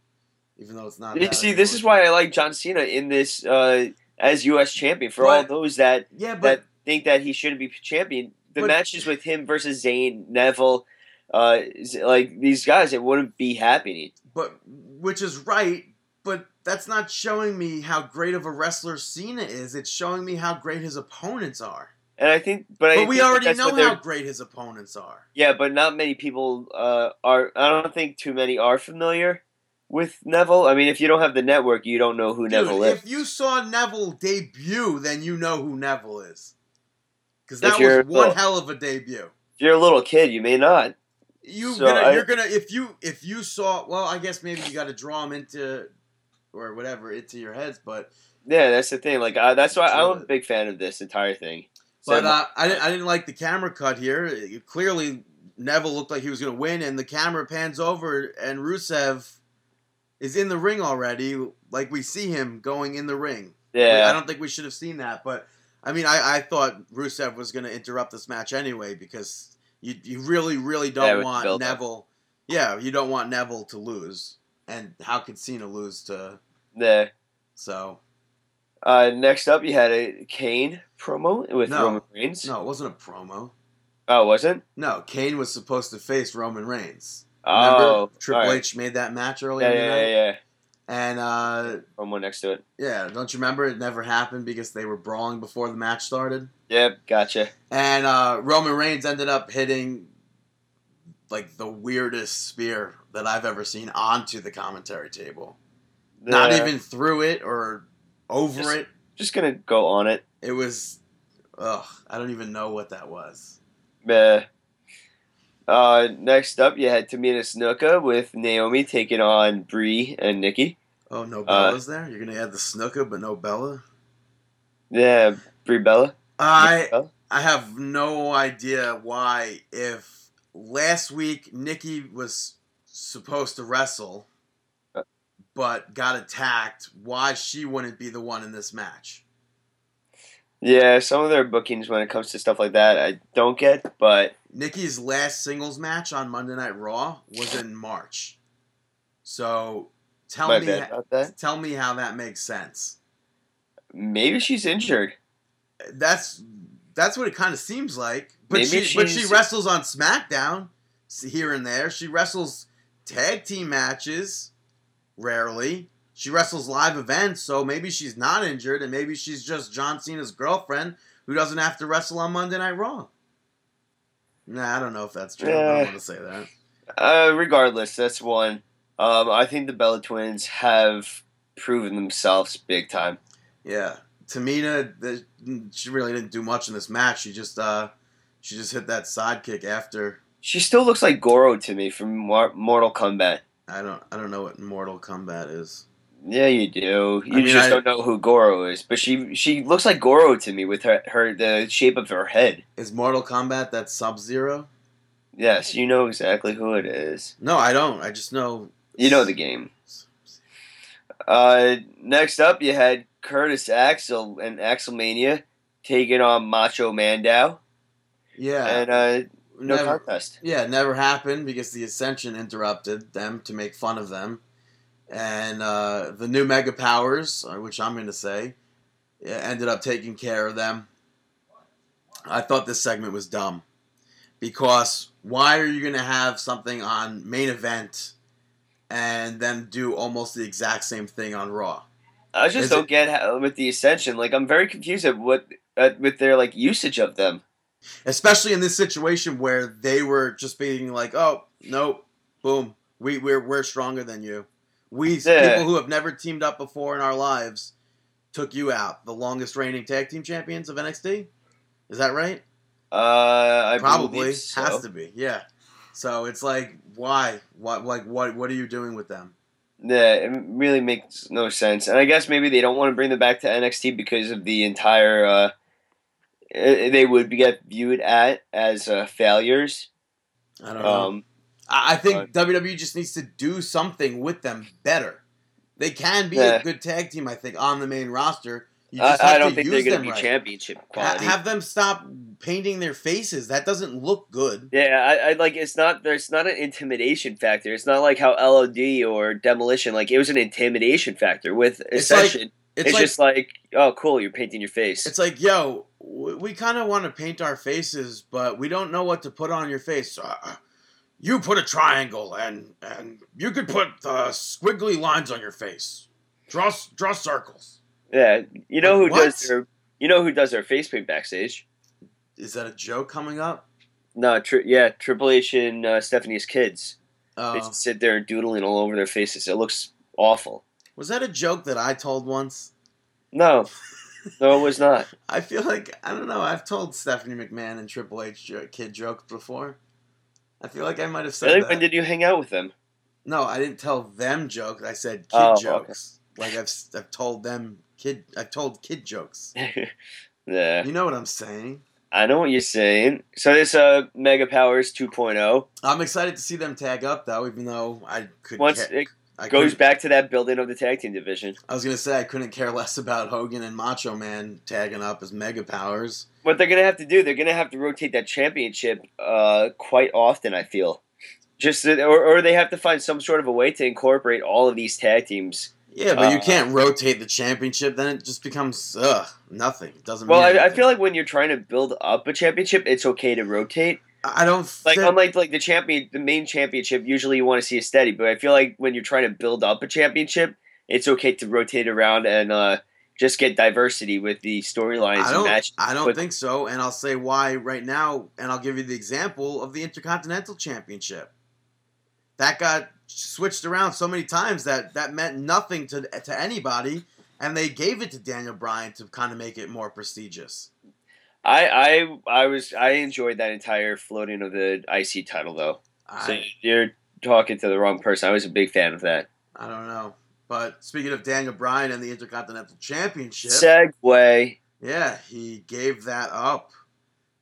even though it's not. You see, this is why I like John Cena in this uh, as U.S. champion. For all those that Yeah, but that think that he shouldn't be champion, the But- matches with him versus Zayn, Neville, uh, like these guys, it wouldn't be happening. but which is right. But that's not showing me how great of a wrestler Cena is. It's showing me how great his opponents are. And I think, but, I we think already know how great his opponents are. Yeah, but not many people uh, are. I don't think too many are familiar with Neville. I mean, if you don't have the network, you don't know who Dude, Neville is. if you saw Neville debut, then you know who Neville is. Because that was one well- hell of a debut. If you're a little kid, you may not. You So gonna, I- you're gonna if you if you saw well, I guess maybe you got to draw them into or whatever into your heads, but Yeah, that's the thing. Like uh, that's why I'm a big fan of this entire thing. But uh, I didn't I didn't like the camera cut here. It- clearly, Neville looked like he was gonna win, and the camera pans over, and Rusev is in the ring already. Like we see him going in the ring. yeah, I don't think we should have seen that, but I mean, I, I thought Rusev was going to interrupt this match anyway because you you really really don't the want. Neville. Yeah, you don't want Neville to lose, and how could Cena lose to? yeah. So Uh, next up, you had a Kane promo with No. Roman Reigns. no, it wasn't a promo. Oh, wasn't? No, Kane was supposed to face Roman Reigns. Oh, Triple all right. H made that match earlier Yeah, yeah, yeah, yeah. and uh, Promo next to it. yeah, don't you remember? It never happened because they were brawling before the match started. Yep, gotcha. And uh, Roman Reigns ended up hitting like the weirdest spear that I've ever seen onto the commentary table. Not even through it or over Just- it. Just gonna go on it. It was, ugh, I don't even know what that was. Meh. Uh, next up, you had Tamina Snuka with Naomi taking on Brie and Nikki. Oh, no Uh, Bella's there. You're gonna add the Snuka, but no Bella. Yeah, Brie Bella. I Bella? I have no idea why. If last week Nikki was supposed to wrestle, Uh. But got attacked, why she wouldn't be the one in this match? Yeah, some of their bookings when it comes to stuff like that, I don't get, but Nikki's last singles match on Monday Night Raw was in March. So tell my me tell me how that makes sense. Maybe she's injured. That's that's what it kind of seems like. But Maybe she but she wrestles on SmackDown here and there. She wrestles tag team matches rarely. She wrestles live events, so maybe she's not injured, and maybe she's just John Cena's girlfriend who doesn't have to wrestle on Monday Night Raw. Nah, I don't know if that's true. I don't want to say that. Uh, regardless, that's one. Um, I think the Bella Twins have proven themselves big time. Yeah, Tamina, the, she really didn't do much in this match. She just uh, she just hit that sidekick after. She still looks like Goro to me from Mortal Kombat. I don't I don't know what Mortal Kombat is. Yeah, you do. You I mean, just I- don't know who Goro is, but she she looks like Goro to me with her her the shape of her head. Is Mortal Kombat that Sub Zero? Yes, you know exactly who it is. No, I don't. I just know. You know the game. Uh, next up, you had Curtis Axel and Axelmania taking on Macho Mandow, Yeah, and uh, no never, contest. yeah, it never happened because the Ascension interrupted them to make fun of them, and uh, the new Mega Powers, uh, which I'm going to say, ended up taking care of them. I thought this segment was dumb because why are you going to have something on main event and then do almost the exact same thing on Raw? I just Is don't it- get how, with the Ascension. Like, I'm very confused at what at, with their like usage of them. Especially in this situation where they were just being like, "Oh, nope, boom, we we're we're stronger than you." We Yeah. people who have never teamed up before in our lives took you out. The longest reigning tag team champions of NXT. Is that right? Uh, I Probably so. has to be. Yeah. So it's like, why? What? Like, what? What are you doing with them? Yeah, it really makes no sense. And I guess maybe they don't want to bring them back to NXT because of the entire. Uh, they would get viewed at as uh, failures. I don't know. Um, I think WWE just needs to do something with them better. They can be Yeah. a good tag team, I think, on the main roster. You I, I don't think they're going to be right. championship Ha- quality. have them stop painting their faces. That doesn't look good. yeah, I, I like it's not. There's not an intimidation factor. It's not like how LOD or Demolition. Like it was an intimidation factor with It's like- Ascension. It's, It's, like just like, oh, cool, you're painting your face. it's like, yo, we kind of want to paint our faces, but we don't know what to put on your face. Uh, you put a triangle, and and you could put uh, squiggly lines on your face. Draw draw circles. yeah, you know who what? does their, you know who does their face paint backstage. Is that a joke coming up? No, tri- yeah, Triple H and uh, Stephanie's kids. They Uh, just sit there doodling all over their faces. It looks awful. was that a joke that I told once? No, no, it was not. *laughs* I feel like I don't know. I've told Stephanie McMahon and Triple H jo- kid jokes before. I feel like I might have said Really? that. When did you hang out with them? no, I didn't tell them jokes. I said kid Oh, okay. jokes. Like I've I've told them kid. I've told kid jokes. *laughs* yeah, You know what I'm saying? I know what you're saying. So this uh Mega Powers 2.0 I'm excited to see them tag up though, even though I could. once ca- it I goes back to that building of the tag team division. I was gonna say I couldn't care less about Hogan and Macho Man tagging up as Mega Powers. What they're gonna have to do, they're gonna have to rotate that championship uh quite often. I feel. Just that- or, or they have to find some sort of a way to incorporate all of these tag teams. Yeah, but you Uh, can't rotate the championship. Then it just becomes ugh nothing. It doesn't. Well, I, I feel like when you're trying to build up a championship, it's okay to rotate. I don't Like think- unlike like the champion, the main championship, usually you want to see a steady. But I feel like when you're trying to build up a championship, it's okay to rotate around and uh, just get diversity with the storylines I don't. matches. I don't But- think so, and I'll say why right now, and I'll give you the example of the Intercontinental Championship. That got switched around so many times that that meant nothing to to anybody, and they gave it to Daniel Bryan to kind of make it more prestigious. I I I was I enjoyed that entire floating of the IC title though. so you're talking to the wrong person. I was a big fan of that. I don't know, but speaking of Daniel Bryan and the Intercontinental Championship, Segue. Yeah, he gave that up.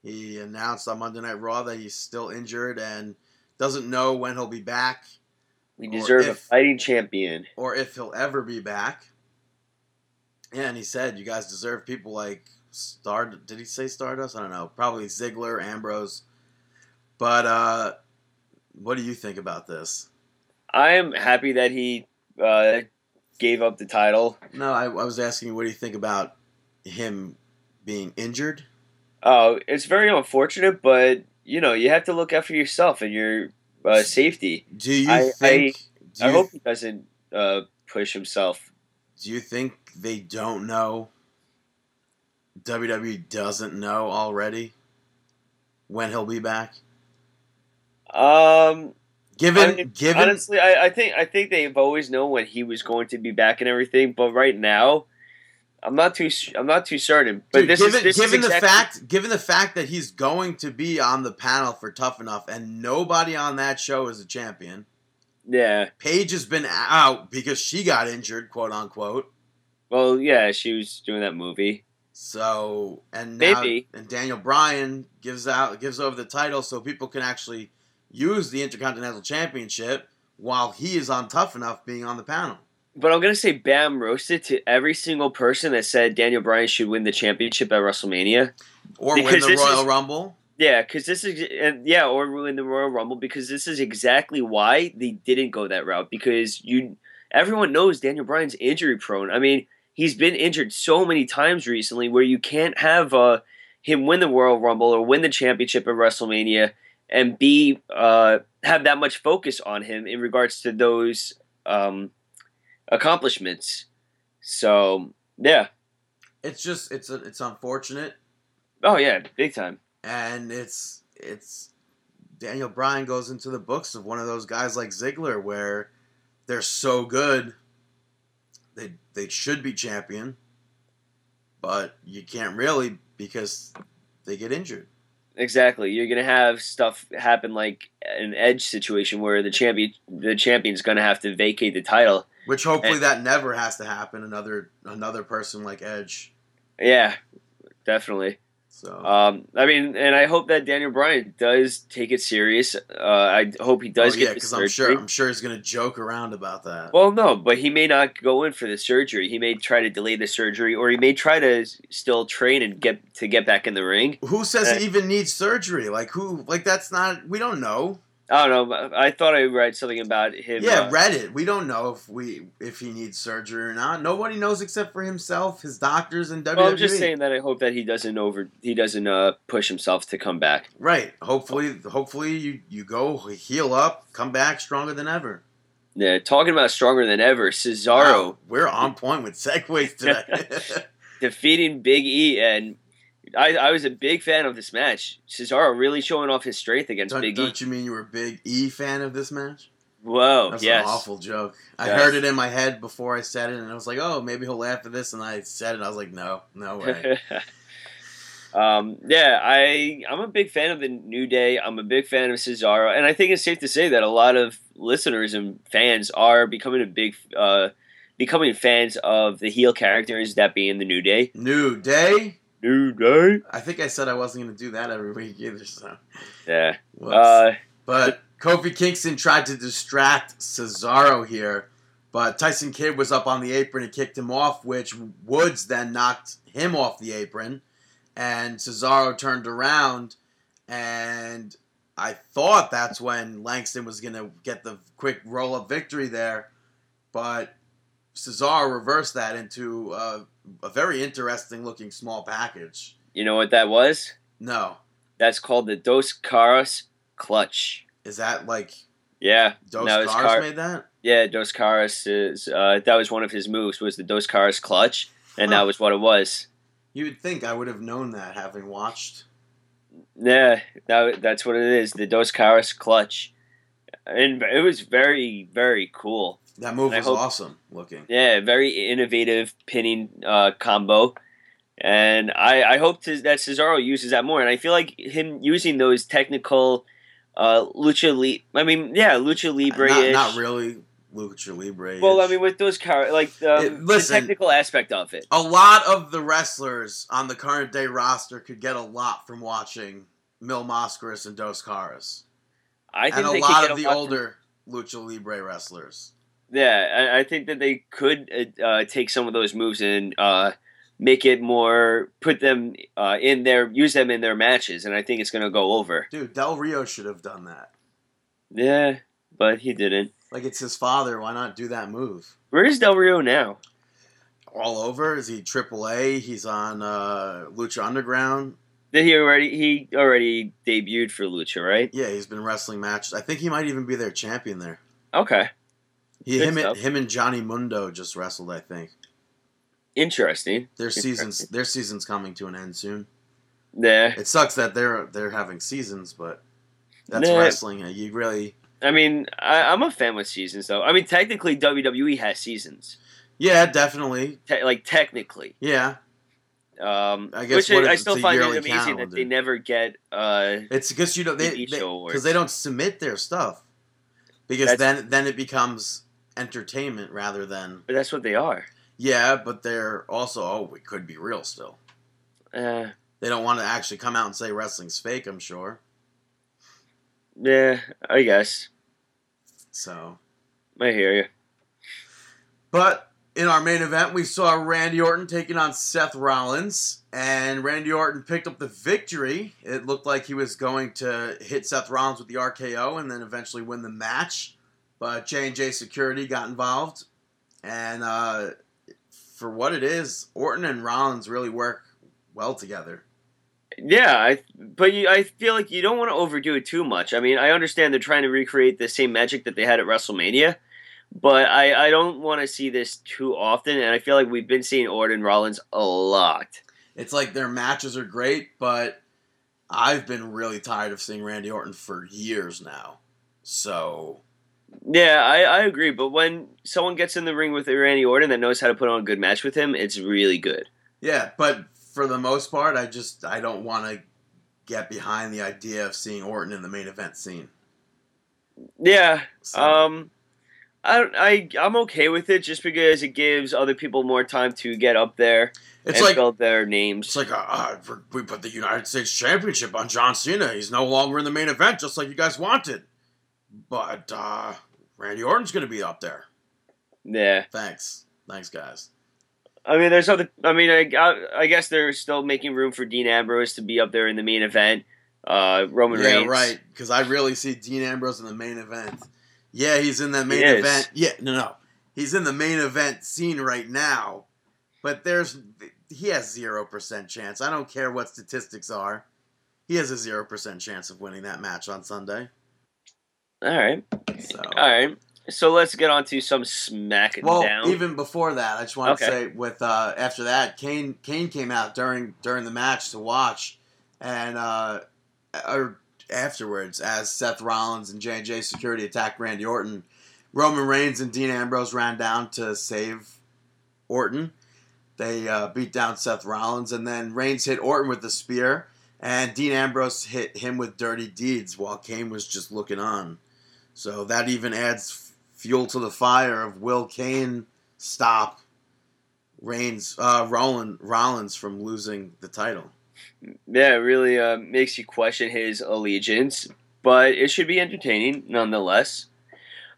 He announced on Monday Night Raw that he's still injured and doesn't know when he'll be back We deserve a fighting champion. or if he'll ever be back. Yeah, and he said, "You guys deserve people like Star." Did he say Stardust? I don't know. Probably Ziggler, Ambrose. But uh, what do you think about this? I am happy that he uh, gave up the title. No, I, I was asking you, what do you think about him being injured? Oh, it's very unfortunate, but you know you have to look out for yourself and your uh, safety. Do you I- think? I you hope he doesn't uh, push himself. Do you think they don't know? WWE doesn't know already when he'll be back. Um, Given, I mean, given, honestly, I, I think I think they've always known when he was going to be back and everything, but right now, I'm not too I'm not too certain. But dude, this given, is this given is the fact, given the fact that he's going to be on the panel for Tough Enough, and nobody on that show is a champion. yeah. Paige has been out because she got injured, quote unquote. Well, yeah, she was doing that movie. So and now Maybe. and Daniel Bryan gives out gives over the title so people can actually use the Intercontinental Championship while he is on Tough Enough being on the panel. But I'm gonna say Bam roasted to every single person that said Daniel Bryan should win the championship at WrestleMania. Or win the Royal is- Rumble. Yeah, because this is and yeah, or win the Royal Rumble because this is exactly why they didn't go that route because you everyone knows Daniel Bryan's injury prone. I mean, he's been injured so many times recently where you can't have uh, him win the Royal Rumble or win the championship at WrestleMania and be uh, have that much focus on him in regards to those um, accomplishments. So yeah. It's just it's a, it's unfortunate, Oh yeah, big time. and it's it's Daniel Bryan goes into the books of one of those guys like Ziggler where they're so good they they should be champion, but you can't really because they get injured. Exactly. You're gonna have stuff happen like an edge situation where the champion the champion's gonna have to vacate the title. Which hopefully And- that never has to happen. Another another person like Edge. Yeah, definitely. So Um, I mean, and I hope that Daniel Bryan does take it serious. Uh, I hope he does oh, yeah, get the because I'm sure I'm sure he's gonna joke around about that. Well, no, but he may not go in for the surgery. He may try to delay the surgery, or he may try to still train and get to get back in the ring. who says Uh, he even needs surgery? Like who? Like that's not. We don't know. I don't know. I thought I read something about him. Yeah, uh, Reddit. We don't know if we if he needs surgery or not. Nobody knows except for himself, his doctors, and WWE. well, I'm just saying that I hope that he doesn't over he doesn't uh, push himself to come back. Right. Hopefully, hopefully you you go heal up, come back stronger than ever. Yeah, talking about stronger than ever, Cesaro Wow, we're on point with segues today. *laughs* defeating Big E, and I, I was a big fan of this match. Cesaro really showing off his strength against don't, Big E. don't you mean you were a big E fan of this match? Whoa, That's yes. an awful joke. I Yes. heard it in my head before I said it, and I was like, "Oh, maybe he'll laugh at this." And I said it, and I was like, "No, no *laughs* way." um, yeah, I I'm a big fan of the New Day. I'm a big fan of Cesaro, and I think it's safe to say that a lot of listeners and fans are becoming a big uh, becoming fans of the heel characters, that being the New Day. New Day. New Day. I think I said I wasn't going to do that every week either. So, Yeah. Uh, but Kofi Kingston tried to distract Cesaro here, but Tyson Kidd was up on the apron and kicked him off, which Woods then knocked him off the apron, and Cesaro turned around, and I thought that's when Langston was going to get the quick roll up victory there, but Cesaro reversed that into uh, a very interesting looking small package. you know what that was? No, That's called the Dos Caras Clutch. is that like Yeah. Dos was Cars Car- made that? Yeah, Dos Caras is uh, that was one of his moves was the Dos Caras Clutch, and Huh. that was what it was. You would think I would have known that having watched. Yeah, that, that's what it is. The Dos Caras Clutch, and it was very very cool. That move was hope- awesome looking. Yeah, very innovative pinning uh, combo. And I, I hope to, that Cesaro uses that more. And I feel like him using those technical uh, lucha li- I mean, yeah, lucha libre. Not, not really Lucha Libre. Well, I mean, with those car, like um, It- listen. the technical aspect of it. a lot of the wrestlers on the current day roster could get a lot from watching Mil Mascaras and Dos Caras, I think and a lot of get the lot from- older Lucha Libre wrestlers. Yeah, I, I think that they could uh, uh, take some of those moves and uh, make it more, put them uh, in their, use them in their matches, and I think it's going to go over. Dude, Del Rio should have done that. Yeah, but he didn't. Like it's his father. Why not do that move? Where is Del Rio now? All over? Is he AAA? He's on uh, Lucha Underground. Did he already? He already debuted for Lucha, right? Yeah, he's been wrestling matches. I think he might even be their champion there. Okay, He, him, and, him and Johnny Mundo just wrestled. I think interesting. their Interesting. seasons their season's coming to an end soon. Yeah, It sucks that they're they're having seasons, but that's Nah. wrestling. You really, I mean, I, I'm a fan with seasons, though. I mean, technically, WWE has seasons. yeah, definitely, Te- like technically, yeah. um, I guess which what I, I still find it amazing that they never get. Uh, It's because you know they because awards. they don't submit their stuff because That's- then then it becomes entertainment rather than but that's what they are. yeah. But they're also oh, it could be real still. Uh, They don't want to actually come out and say wrestling's fake. I'm sure. yeah, I guess So, I hear you. but in our main event, we saw Randy Orton taking on Seth Rollins, and Randy Orton picked up the victory. It looked like he was going to hit Seth Rollins with the RKO and then eventually win the match, but J and J Security got involved, and uh, for what it is, Orton and Rollins really work well together. Yeah, I but you, I feel like you don't want to overdo it too much. I mean, I understand they're trying to recreate the same magic that they had at WrestleMania, but I, I don't want to see this too often, and I feel like we've been seeing Orton Rollins a lot. It's like their matches are great, but I've been really tired of seeing Randy Orton for years now. So Yeah, I, I agree, but when someone gets in the ring with Randy Orton that knows how to put on a good match with him, it's really good. yeah, but for the most part, I just I don't want to get behind the idea of seeing Orton in the main event scene. Yeah, So, um, I, I I'm okay with it just because it gives other people more time to get up there it's and like build their names. It's like, uh, uh, we put the United States Championship on John Cena. He's no longer in the main event, just like you guys wanted. But uh, Randy Orton's going to be up there. yeah, Thanks. Thanks, guys. I mean, there's other. I mean, I, I, I guess they're still making room for Dean Ambrose to be up there in the main event. Uh, Roman yeah, Reigns, right. Because I really see Dean Ambrose in the main event. Yeah, he's in the main He event. Yeah, no, no. He's in the main event scene right now. But there's he has zero percent chance. I don't care what statistics are. He has a zero percent chance of winning that match on Sunday. All right, So all right. So let's get on to some SmackDown. Well, even before that, I just want to say with uh, after that, Kane Kane came out during during the match to watch, and uh, or afterwards, as Seth Rollins and J and J Security attacked Randy Orton, Roman Reigns and Dean Ambrose ran down to save Orton. They uh, beat down Seth Rollins, and then Reigns hit Orton with the spear, and Dean Ambrose hit him with dirty deeds while Kane was just looking on. So that even adds fuel to the fire of will Kane stop Reigns, uh, Rollins, Rollins from losing the title. yeah, it really uh, makes you question his allegiance, but it should be entertaining nonetheless.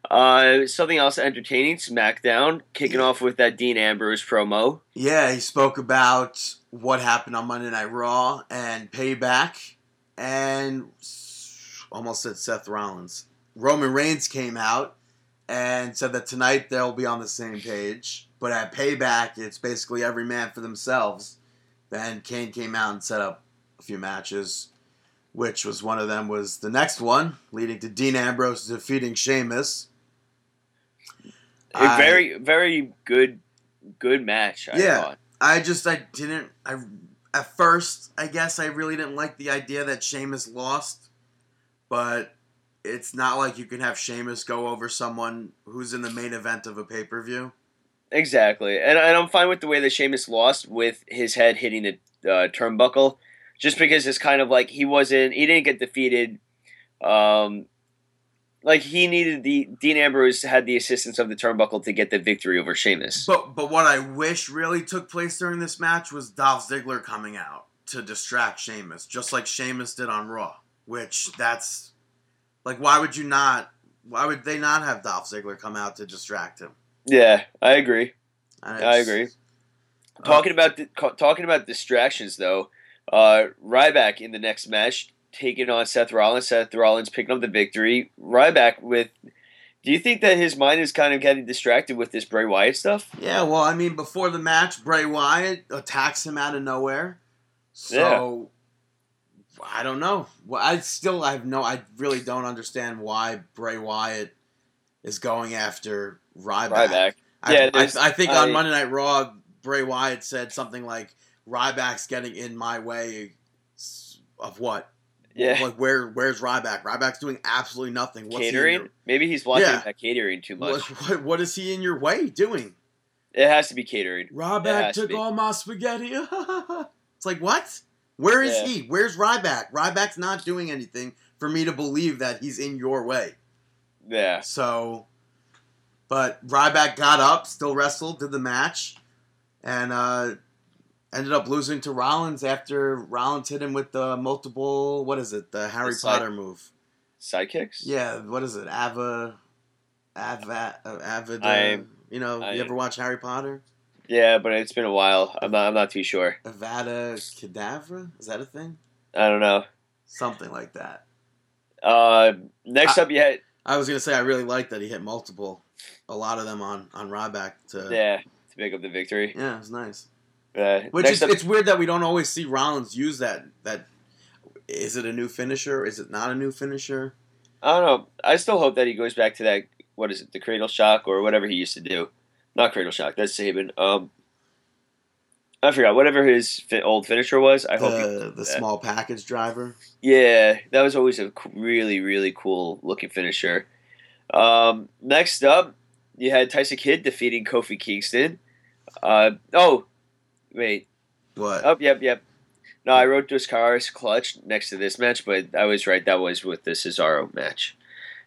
Uh, something else entertaining: SmackDown kicking off with that Dean Ambrose promo. Yeah, he spoke about what happened on Monday Night Raw and Payback, and almost said Seth Rollins. Roman Reigns came out and said that tonight they'll be on the same page, but at Payback, it's basically every man for themselves. Then Kane came out and set up a few matches, which was one of them was the next one, leading to Dean Ambrose defeating Sheamus. A very, very good, good match. I Yeah. thought. I just I didn't I at first I guess I really didn't like the idea that Sheamus lost, but it's not like you can have Sheamus go over someone who's in the main event of a pay per view. Exactly, and, and I'm fine with the way that Sheamus lost with his head hitting the uh, turnbuckle, just because it's kind of like he wasn't, he didn't get defeated. Um, like he needed the Dean Ambrose had the assistance of the turnbuckle to get the victory over Sheamus. But but what I wish really took place during this match was Dolph Ziggler coming out to distract Sheamus, just like Sheamus did on Raw. Which that's like why would you not? Why would they not have Dolph Ziggler come out to distract him? Yeah, I agree. I agree. uh, Talking about the, talking about distractions though, uh, Ryback in the next match taking on Seth Rollins. Seth Rollins picking up the victory. Ryback with. Do you think that his mind is kind of getting distracted with this Bray Wyatt stuff? Yeah, well, I mean, before the match, Bray Wyatt attacks him out of nowhere. So I don't know. Well, I still I have no. I really don't understand why Bray Wyatt is going after Ryback. Ryback. I, Yeah, I, I think on Monday Night Raw, Bray Wyatt said something like, "Ryback's getting in my way." Of what? Yeah. Like where? Where's Ryback? Ryback's doing absolutely nothing. What's he in catering? your- Maybe he's watching Yeah. that catering too much. *laughs* what, what is he in your way doing? It has to be catering. Ryback has to took all my spaghetti. *laughs* it's like what? Where is Yeah. he? Where's Ryback? Ryback's not doing anything for me to believe that he's in your way. Yeah. So, but Ryback got up, still wrestled, did the match, and uh, ended up losing to Rollins after Rollins hit him with the multiple. What is it? The Harry The side- Potter move. Sidekicks? Yeah. What is it? Ava. Ava. uh, Avid. I- you know, I- you ever watch Harry Potter? Yeah, but it's been a while. I'm not. I'm not too sure. Avada Kedavra? Is that a thing? I don't know. Something like that. Uh, next up, you had I was gonna say I really like that he hit multiple, a lot of them on on Ryback. To yeah to pick up the victory. yeah, it was nice. Uh, Which is up, it's weird that we don't always see Rollins use that. That is it a new finisher? Is it not a new finisher? I don't know. I still hope that he goes back to that what is it, the Cradle Shock or whatever he used to do. Not Cradle Shock. That's Sabin. Um, I forgot whatever his old finisher was. I hope. he- The, the small package driver. Yeah, that was always a really, really cool looking finisher. Um, next up, you had Tyson Kidd defeating Kofi Kingston. Uh, oh, wait. What? Oh, yep, yep. No, I wrote Dos Caras clutch next to this match, but I was right. That was with the Cesaro match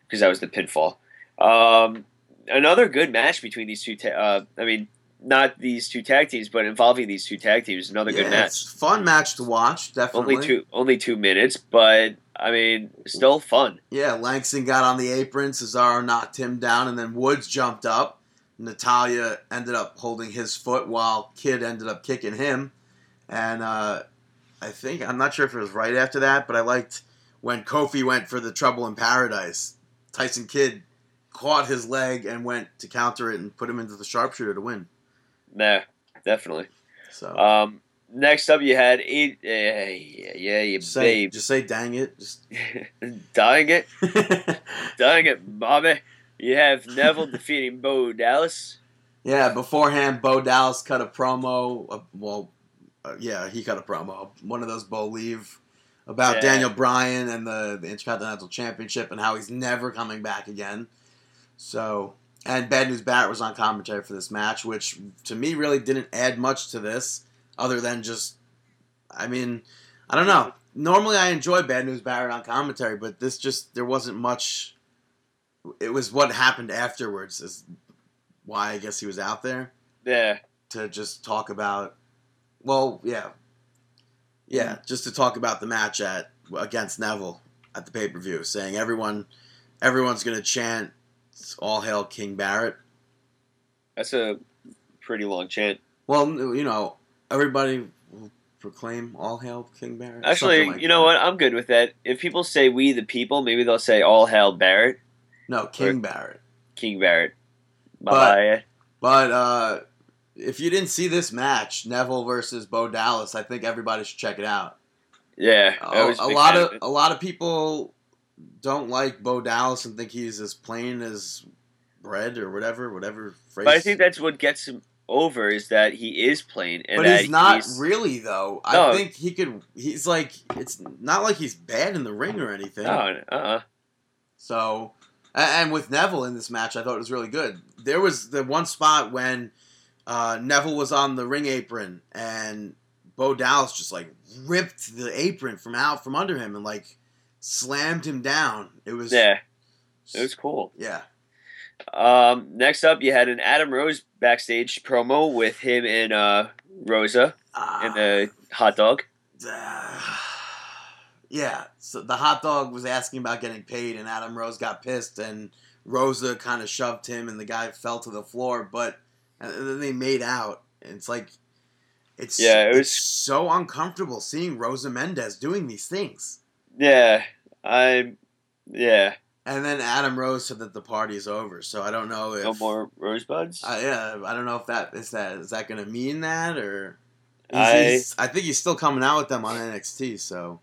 because that was the pinfall. Um, another good match between these two. Ta- uh, I mean, not these two tag teams, but involving these two tag teams. Another yeah, good match. fun match to watch. Definitely. Only two, only two minutes, but I mean, still fun. Yeah, Langston got on the apron. Cesaro knocked him down, and then Woods jumped up. Natalya ended up holding his foot while Kidd ended up kicking him. And uh, I think, I'm not sure if it was right after that, but I liked when Kofi went for the Trouble in Paradise. Tyson Kidd caught his leg and went to counter it and put him into the sharpshooter to win. Nah, definitely. So Um, next up, you had eight. Uh, yeah, yeah, you just, say, babe. just say, dang it. Just *laughs* Dying it, *laughs* dang it, Bobby. You have Neville *laughs* defeating Bo Dallas. Yeah, beforehand, Bo Dallas cut a promo. Uh, well, uh, yeah, he cut a promo. One of those Bo leave about Yeah. Daniel Bryan and the, the Intercontinental Championship and how he's never coming back again. So, and Bad News Barrett was on commentary for this match, which to me really didn't add much to this, other than just, I mean, I don't know. Normally, I enjoy Bad News Barrett on commentary, but this just there wasn't much. It was what happened afterwards is why I guess he was out there Yeah, to just talk about. Well, yeah, yeah, mm-hmm. just to talk about the match at against Neville at the pay per view, saying everyone, everyone's gonna chant "All hail King Barrett." that's a pretty long chant. Well, you know, everybody will proclaim "All hail King Barrett." Actually, like you know that. what? I'm good with that. If people say "We the People," maybe they'll say "All Hail Barrett, No, King Barrett. King Barrett." But- Bye. But uh, if you didn't see this match, Neville versus Bo Dallas, I think everybody should check it out. Yeah, a, a lot of a lot of people don't like Bo Dallas and think he's as plain as bread or whatever, whatever phrase. But I think that's what gets him over is that he is plain, and but he's not he's- really though. No. I think he could. He's like it's not like he's bad in the ring or anything. No, uh-uh. So, and with Neville in this match, I thought it was really good. There was the one spot when uh, Neville was on the ring apron and Bo Dallas just like ripped the apron from out from under him and like slammed him down. It was Yeah, it was cool. yeah. Um, next up, you had an Adam Rose backstage promo with him and uh, Rosa and the hot dog. Uh, yeah, so the hot dog was asking about getting paid, and Adam Rose got pissed, and Rosa kind of shoved him, and the guy fell to the floor. But and then they made out. And it's like, it's Yeah, it was- it's so uncomfortable seeing Rosa Mendes doing these things. Yeah, I, yeah, And then Adam Rose said that the party's over. So I don't know if no more rosebuds. Uh, yeah, I don't know if that is that is that going to mean that or. He's, I- I think he's still coming out with them on NXT. So.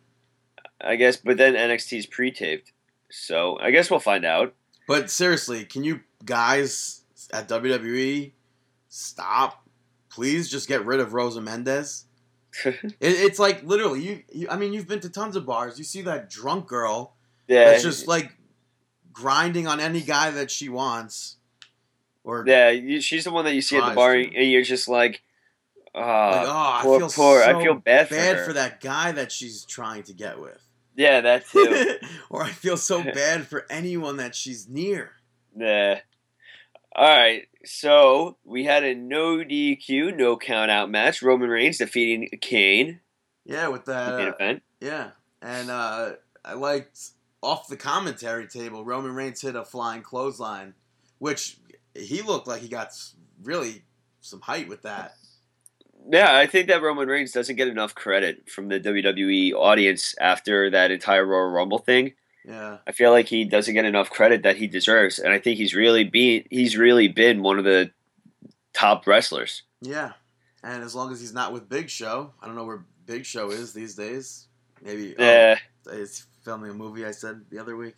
I guess, but then NXT's pre-taped, so I guess we'll find out. But seriously, can you guys at WWE stop? Please just get rid of Rosa Mendes. *laughs* It, it's like literally you, you. I mean, you've been to tons of bars. You see that drunk girl yeah, that's just like grinding on any guy that she wants, or yeah, you, she's the one that you see at the bar, and you're just like, uh, like, oh, I poor, feel poor. so I feel bad for bad her. for that guy that she's trying to get with, Yeah, that *laughs* too. or I feel so *laughs* bad for anyone that she's near. Yeah. All right. So we had a no DQ, no count out match. Roman Reigns defeating Kane. Yeah, with that. uh, event. Yeah, and uh, I liked off the commentary table. Roman Reigns hit a flying clothesline, which he looked like he got really some height with that. Yeah, I think that Roman Reigns doesn't get enough credit from the WWE audience after that entire Royal Rumble thing. Yeah, I feel like he doesn't get enough credit that he deserves, and I think he's really been he's really been one of the top wrestlers. yeah, and as long as he's not with Big Show, I don't know where Big Show is these days. Maybe oh, Yeah, he's filming a movie. I said the other week.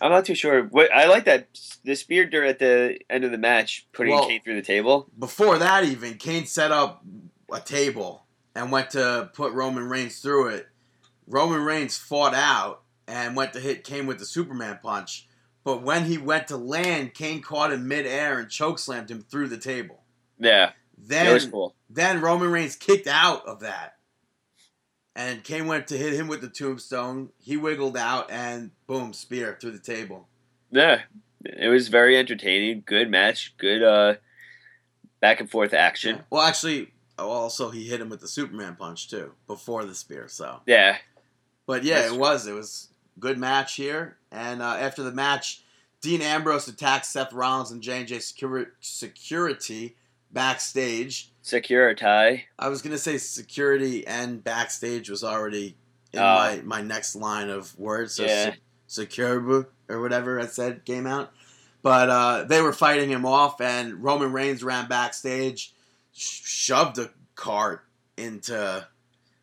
I'm not too sure. What I like that the spear dur- at the end of the match, putting Well- Kane through the table. Before that, even Kane set up a table and went to put Roman Reigns through it. Roman Reigns fought out and went to hit Kane with the Superman punch. But when he went to land, Kane caught him midair and chokeslammed him through the table. Yeah, Then was cool. Then Roman Reigns kicked out of that. And Kane went to hit him with the tombstone. He wiggled out and boom, spear through the table. Yeah, it was very entertaining. Good match. Good uh, back and forth action. Well, actually, also he hit him with the Superman punch too before the spear. So, Yeah, but yeah, That's it was it was good match here. And uh, after the match, Dean Ambrose attacked Seth Rollins and J and J Security backstage. Security. I was gonna say security and backstage was already in Oh. my, my next line of words. So Yeah. se- secure or whatever I said came out. But uh, they were fighting him off, and Roman Reigns ran backstage, sh- shoved a cart into.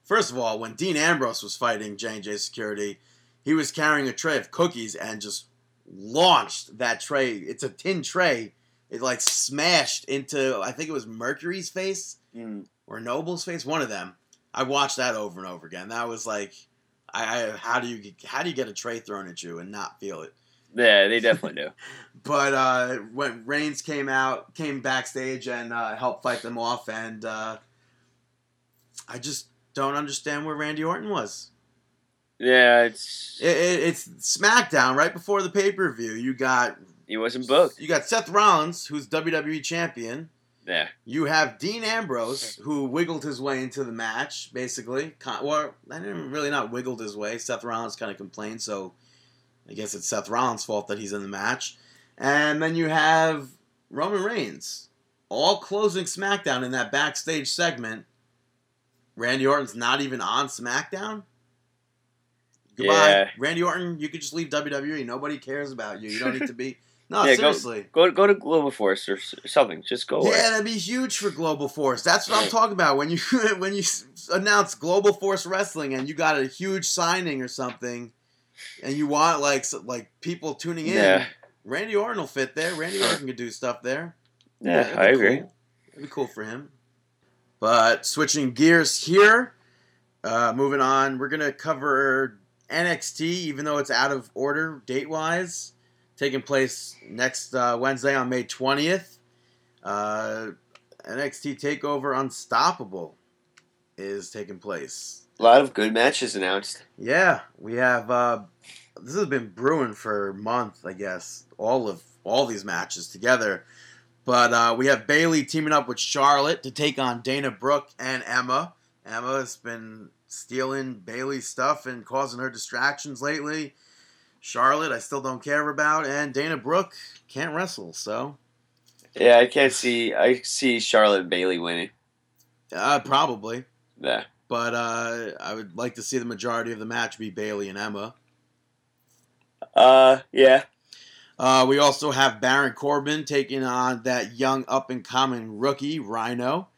First of all, when Dean Ambrose was fighting J and J Security, he was carrying a tray of cookies and just launched that tray. It's a tin tray. It like smashed into I think it was Mercury's face Mm. or Noble's face, one of them. I watched that over and over again. That was like, I, I how do you get- how do you get a tray thrown at you and not feel it? Yeah, they definitely do. *laughs* But uh, when Reigns came out, came backstage and uh, helped fight them off, and uh, I just don't understand where Randy Orton was. Yeah, it's It, it, it's SmackDown right before the pay per view. You got he wasn't booked. you got Seth Rollins, who's WWE champion. Yeah, You have Dean Ambrose, who wiggled his way into the match, basically. Well, I didn't really not wiggled his way. Seth Rollins kind of complained, so I guess it's Seth Rollins' fault that he's in the match. And then you have Roman Reigns, all closing SmackDown in that backstage segment. Randy Orton's not even on SmackDown. Goodbye, Yeah. Randy Orton. You could just leave WWE. Nobody cares about you. You don't need to be. No, *laughs* Yeah, go- seriously. go go to Global Force or something. Just go away. Yeah, that'd be huge for Global Force. That's what I'm talking about. When you *laughs* when you announce Global Force Wrestling and you got a huge signing or something, and you want like s- like people tuning in, Yeah. Randy Orton will fit there. Randy Orton could do stuff there. Yeah, That'd I agree. Cool. It'd be cool for him. But switching gears here, uh, moving on, we're gonna cover NXT, even though it's out of order date wise, taking place next uh, Wednesday on May twentieth. Uh, NXT Takeover Unstoppable is taking place. A lot of good matches announced. Yeah, we have. Uh, this has been brewing for a month, I guess. All of all these matches together, but uh, we have Bayley teaming up with Charlotte to take on Dana Brooke and Emma. Emma has been stealing Bayley's stuff and causing her distractions lately. Charlotte, I still don't care about, and Dana Brooke can't wrestle, so Yeah, I can't see. I see Charlotte and Bayley winning. uh, probably. Yeah, But uh, I would like to see the majority of the match be Bailey and Emma. uh, yeah, Uh, we also have Baron Corbin taking on that young up and coming rookie Rhino.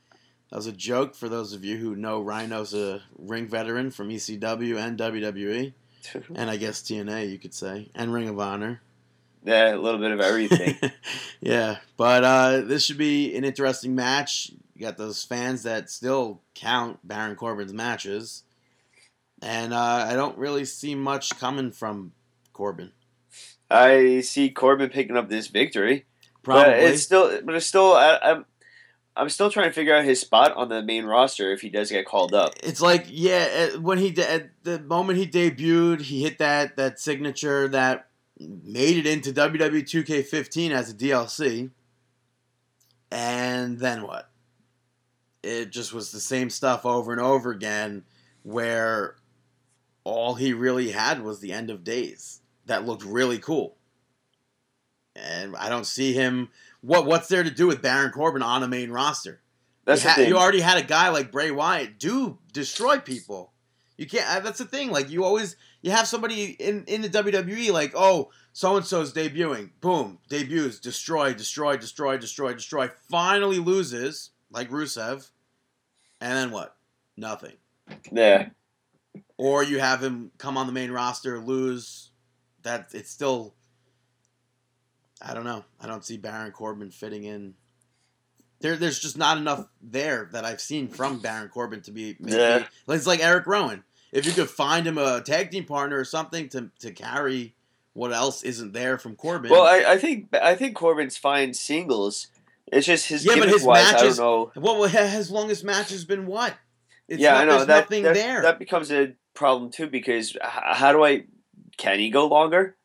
That was a joke for those of you who know Rhino's a ring veteran from ECW and WWE, and I guess TNA you could say, and Ring of Honor. yeah, a little bit of everything. *laughs* yeah, but uh, this should be an interesting match. You got those fans that still count Baron Corbin's matches, and uh, I don't really see much coming from Corbin. I see Corbin picking up this victory, Probably. but it's still, but it's still. I, I'm, I'm still trying to figure out his spot on the main roster if he does get called up. It's like yeah, when he at the moment he debuted, he hit that that signature that made it into WWE 2K15 as a DLC. And then what? It just was the same stuff over and over again where all he really had was the end of days that looked really cool. And I don't see him what what's there to do with Baron Corbin on a main roster? That's you, the ha- thing. you already had a guy like Bray Wyatt do destroy people. You can't. uh, That's the thing. Like you always, you have somebody in in the WWE. Like oh, so and so's debuting. Boom, debuts, destroy, destroy, destroy, destroy, destroy. Finally loses, like Rusev, and then what? Nothing. yeah, Or you have him come on the main roster, lose. That it's still I don't know. I don't see Baron Corbin fitting in. There, there's just not enough there that I've seen from Baron Corbin to be. Maybe, Yeah. It's like Eric Rowan. If you could find him a tag team partner or something to to carry what else isn't there from Corbin. Well, I, I think I think Corbin's fine singles. It's just his Yeah, but his wise. matches- I don't know. what his longest match has been what? It's yeah, not, I know There's that nothing that, there. that becomes a problem too because how do I? Can he go longer?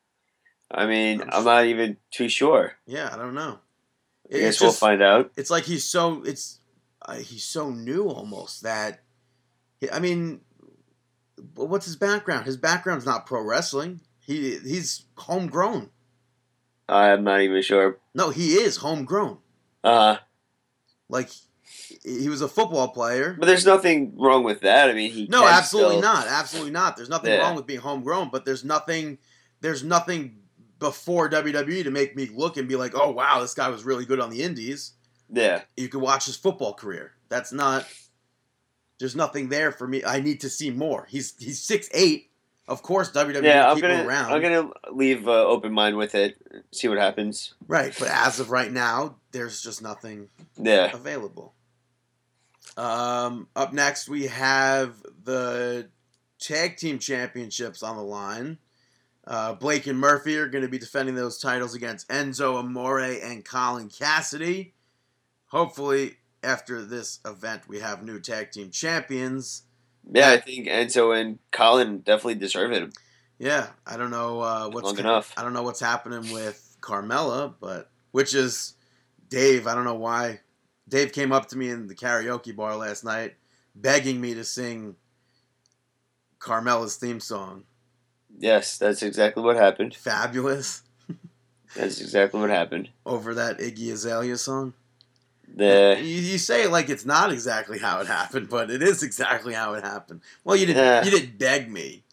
I mean, I'm I'm not even too sure. yeah, I don't know. I It's guess we'll find out. it's like he's so it's uh, he's so new almost that I mean, what's his background? His background's not pro wrestling. He he's homegrown. I'm not even sure. No, he is homegrown. Uh, Like he was a football player. but there's nothing wrong with that. I mean, he No, absolutely still- not. Absolutely not. There's nothing Yeah. wrong with being homegrown, but there's nothing there's nothing before WWE to make me look and be like, "Oh wow, this guy was really good on the indies." Yeah, you can watch his football career. That's not. There's nothing there for me. I need to see more. He's he's six eight. Of course, WWE yeah. I'm keep gonna him around. I'm gonna leave uh, open mind with it. See what happens. Right, but as of right now, there's just nothing Yeah, available. Um, up next, we have the tag team championships on the line. Uh, Blake and Murphy are going to be defending those titles against Enzo Amore and Colin Cassady. Hopefully, after this event, we have new tag team champions. yeah. I think Enzo and Colin definitely deserve it. Yeah, I don't know uh, what's Long enough. I don't know what's happening with Carmella, but which is Dave. I don't know why. Dave came up to me in the karaoke bar last night, begging me to sing Carmella's theme song. Yes, that's exactly what happened. Fabulous That's exactly what happened. over that Iggy Azalea song. The You, you say it like it's not exactly how it happened, but it is exactly how it happened. Well, you didn't. Yeah. You didn't beg me.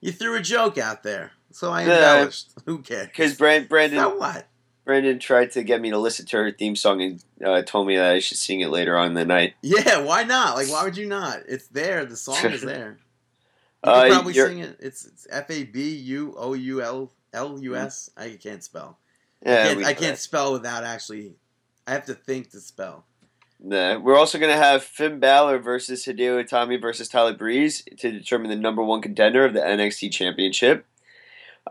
You threw a joke out there, so I embellished. *laughs* Who cares? because Brand, Brandon so what? Brandon tried to get me to listen to her theme song and uh, told me that I should sing it later on in the night. Yeah, why not? Like, why would you not? It's there. The song is there. *laughs* You Uh, probably you're- sing it. It's, it's F A B U O U L L U S. I can't spell. I Yeah, can't, I can't spell without actually. I have to think to spell. Nah, we're also gonna have Finn Balor versus Hideo Itami versus Tyler Breeze to determine the number one contender of the NXT Championship.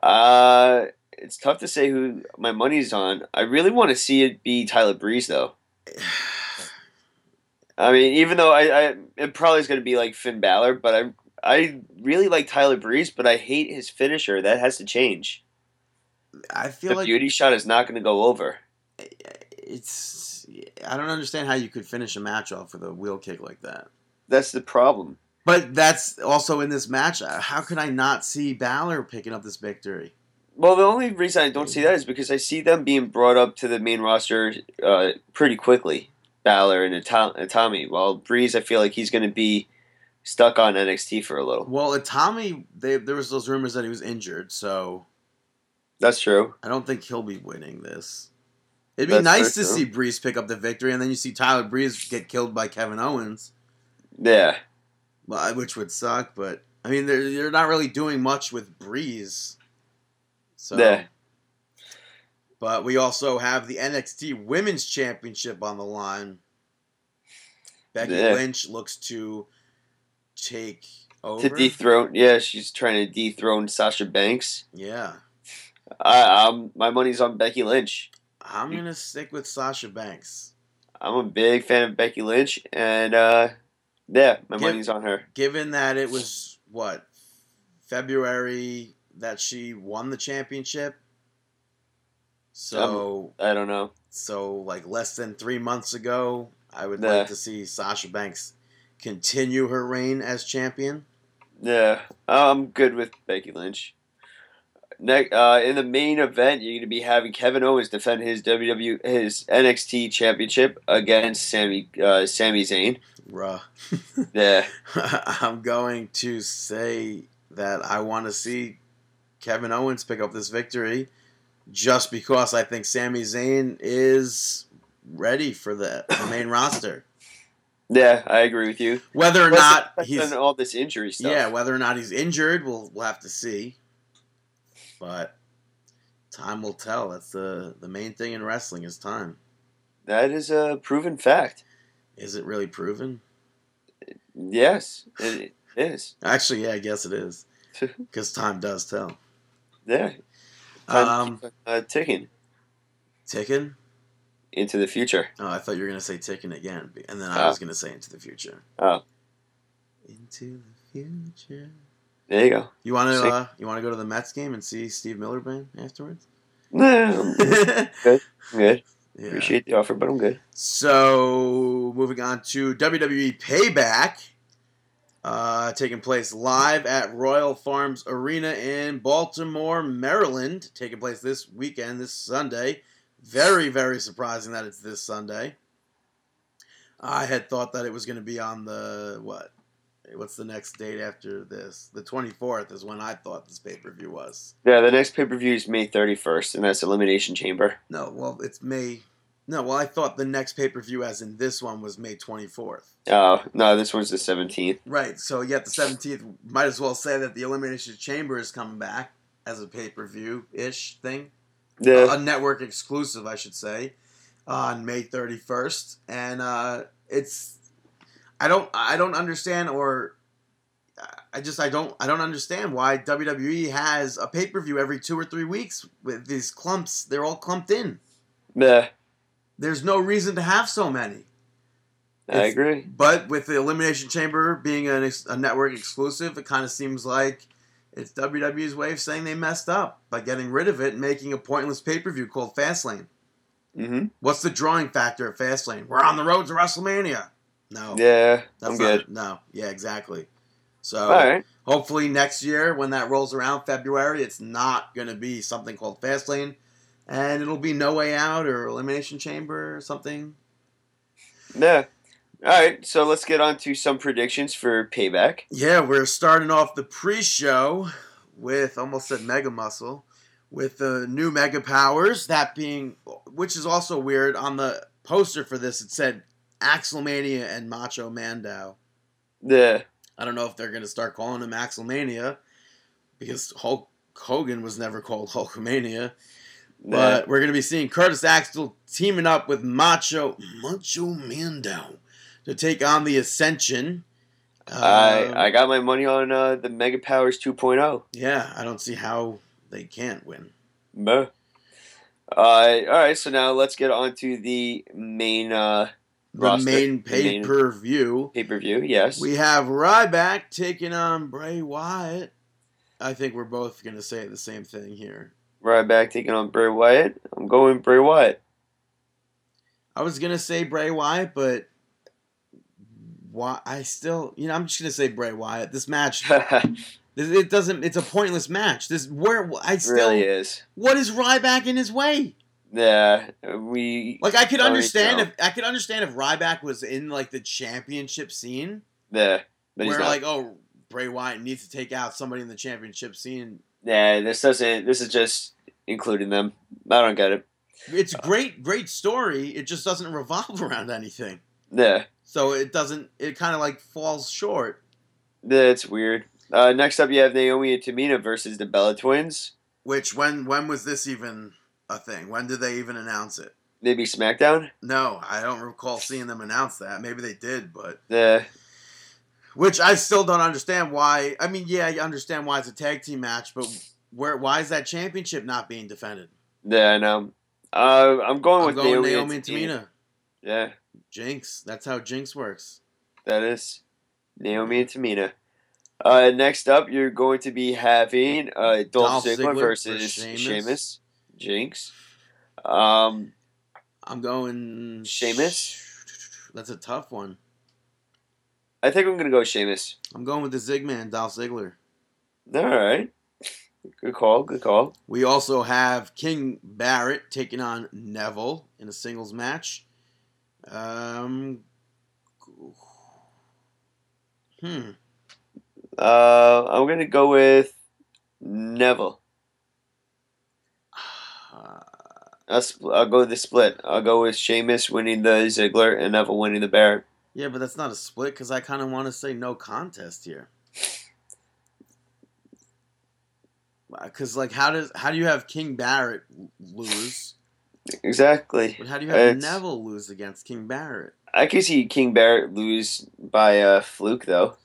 Uh, it's tough to say who my money's on. I really want to see it be Tyler Breeze though. *sighs* I mean, even though I, I it probably is gonna be like Finn Balor, but I I really like Tyler Breeze, but I hate his finisher. That has to change. I feel like. The like beauty shot is not gonna go over. it's. I don't understand how you could finish a match off with a wheel kick like that. That's the problem. But that's also in this match. uh, How could I not see Balor picking up this victory? Well, the only reason I don't see that is because I see them being brought up to the main roster uh, pretty quickly. Balor and Itami. While Breeze, I feel like he's going to be stuck on NXT for a little. Well, Tommy, they, there was those rumors that he was injured, so That's true. I don't think he'll be winning this. It'd be That's nice to true. see Breeze pick up the victory, and then you see Tyler Breeze get killed by Kevin Owens, Yeah. well, which would suck. But I mean, they're they're not really doing much with Breeze. So, Yeah. but we also have the NXT Women's Championship on the line. Becky Yeah. Lynch looks to take over To dethrone. Yeah, she's trying to dethrone Sasha Banks. yeah, I, um, my money's on Becky Lynch. I'm gonna stick with Sasha Banks. I'm a big fan of Becky Lynch, and uh, yeah, my Give- money's on her. given that it was what February that she won the championship. So I don't know. so like less than three months ago, I would Yeah. like to see Sasha Banks continue her reign as champion. Yeah, I'm good with Becky Lynch. Next, uh, in the main event, you're going to be having Kevin Owens defend his WW his NXT Championship against Sami uh, Sami Zayn. Ruh. *laughs* Yeah, I'm going to say that I want to see Kevin Owens pick up this victory just because I think Sami Zayn is ready for the, the main roster. Yeah, I agree with you. Whether or not he's all this injury stuff. yeah, whether or not he's injured, we'll we'll have to see. But Time will tell. That's the the main thing in wrestling is time. That is a proven fact. Is it really proven? Yes, it is. Actually, yeah, I guess it is. *laughs* Because time does tell. Yeah. Time Um, keeps, uh, ticking ticking. Into the future. Oh, I thought you were gonna say ticking again, and then Oh. I was gonna say into the future. Oh. Into the future. There you go. You want to uh, you want to go to the Mets game and see Steve Miller band afterwards? No, I'm *laughs* yeah. good. Appreciate the offer, but I'm good. So moving on to WWE Payback, uh, taking place live at Royal Farms Arena in Baltimore, Maryland. Taking place this weekend, this Sunday. Very very surprising that it's this Sunday. I had thought that it was going to be on the what? What's the next date after this? The 24th is when I thought this pay per view was. Yeah, the next pay per view is May 31st, and that's Elimination Chamber. No, well, it's May. No, well, I thought the next pay per view, as in this one, was May 24th. Oh, no, this one's the 17th. Right, so yet the 17th, might as well say that the Elimination Chamber is coming back as a pay per view ish thing. Yeah. A network exclusive, I should say, on May 31st. And uh, it's. I don't I don't understand or I just I don't I don't understand why WWE has a pay per view every two or three weeks with these clumps. They're all clumped in. yeah, There's no reason to have so many. I It's- agree. But with the Elimination Chamber being an ex- a network exclusive, it kind of seems like it's WWE's way of saying they messed up by getting rid of it and making a pointless pay per view called Fastlane. hmm What's the drawing factor of Fastlane? We're on the road to WrestleMania. No, Yeah, that's I'm not- good. No, yeah, exactly. So right. hopefully next year when that rolls around February, it's not going to be something called Fastlane, and it'll be No Way Out or Elimination Chamber or something. Yeah. All right, so let's get on to some predictions for Payback. Yeah, we're starting off the pre-show with almost said Mega Muscle with the new Mega Powers. That being, which is also weird. On the poster for this, it said Axelmania and Macho Mandow. Yeah. I don't know if they're gonna start calling him Axelmania because Hulk Hogan was never called Hulkamania. But we're gonna be seeing Curtis Axel teaming up with Macho Macho Mandow to take on the Ascension. Um, I I got my money on uh, the Mega Powers oh. 2.0. Yeah, I don't see how they can't win. Buh. Uh, all right, so now let's get on to the main uh, The Roster, main pay per view. pay per view. Yes. We have Ryback taking on Bray Wyatt. I think we're both gonna say the same thing here. Ryback taking on Bray Wyatt. I'm going Bray Wyatt. I was gonna say Bray Wyatt, but why? I still, you know, I'm just gonna say Bray Wyatt. This match, *laughs* it doesn't. It's a pointless match. This where I still. really is. What is Ryback in his way? Yeah, we Like I could understand if I could understand if Ryback was in like the championship scene, yeah, but where like oh Bray Wyatt needs to take out somebody in the championship scene. yeah, this doesn't. This is just including them. I don't get it. It's great, great story. It just doesn't revolve *laughs* around anything. Yeah, So it doesn't. It kind of like falls short. that's weird. Uh, next up, you have Naomi and Tamina versus the Bella Twins. Which when when was this even a thing? When did they even announce it? Maybe SmackDown. No, I don't recall seeing them announce that. Maybe they did, but Yeah, which I still don't understand why. I mean, yeah, I understand why it's a tag team match, but where why is that championship not being defended? yeah, I know. Uh, I'm going I'm with going Naomi, Naomi and and Tamina. Yeah, Jinx. That's how Jinx works. that is Naomi and Tamina. Uh, next up, you're going to be having uh, Dolph, Dolph Ziggler, Ziggler versus versus Sheamus. Sheamus. Jinx. Um, I'm going Sheamus? That's a tough one. I think I'm gonna go Sheamus. I'm going with the Zigman, Dolph Ziggler. All right, good call. Good call. We also have King Barrett taking on Neville in a singles match. Um, hmm. Uh, I'm gonna go with Neville. Uh, I'll, spl- I'll go with the split. I'll go with Sheamus winning the Ziggler and Neville winning the Barrett. yeah, but that's not a split because I kind of want to say no contest here. *sighs* because like how does how do you have King Barrett lose, Exactly. but how do you have It's- Neville lose against King Barrett? I can see King Barrett lose by a fluke though.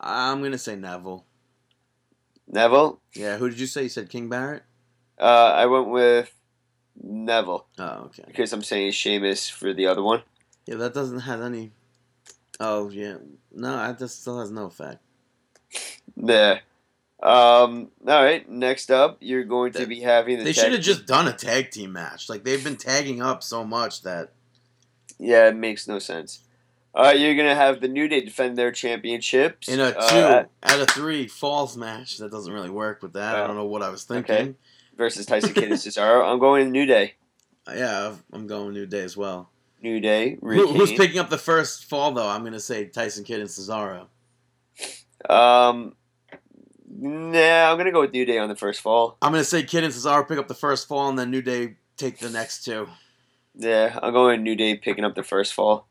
I'm gonna say Neville. Neville. Yeah, who did you say? You said King Barrett. Uh, I went with Neville Oh, okay. because I'm saying Sheamus for the other one. Yeah, that doesn't have any. Oh yeah, no, that just still has no effect. There. Um. All right. Next up, you're going to be having the. They should have just done a tag team match. Like they've been tagging up so much that Yeah, it makes no sense. Uh, you're gonna have the New Day defend their championships in a two uh, out of three falls match that doesn't really work with that. I Oh. don't know what I was Okay. thinking. versus Tyson Kidd and *laughs* Cesaro. I'm going New Day. Yeah, I'm going New Day as well. New Day. Who, who's picking up the first fall though? I'm gonna say Tyson Kidd and Cesaro. Um. Nah, I'm gonna go with New Day on the first fall. I'm gonna say Kidd and Cesaro pick up the first fall, and then New Day take the next two. Yeah, I'm going New Day picking up the first fall.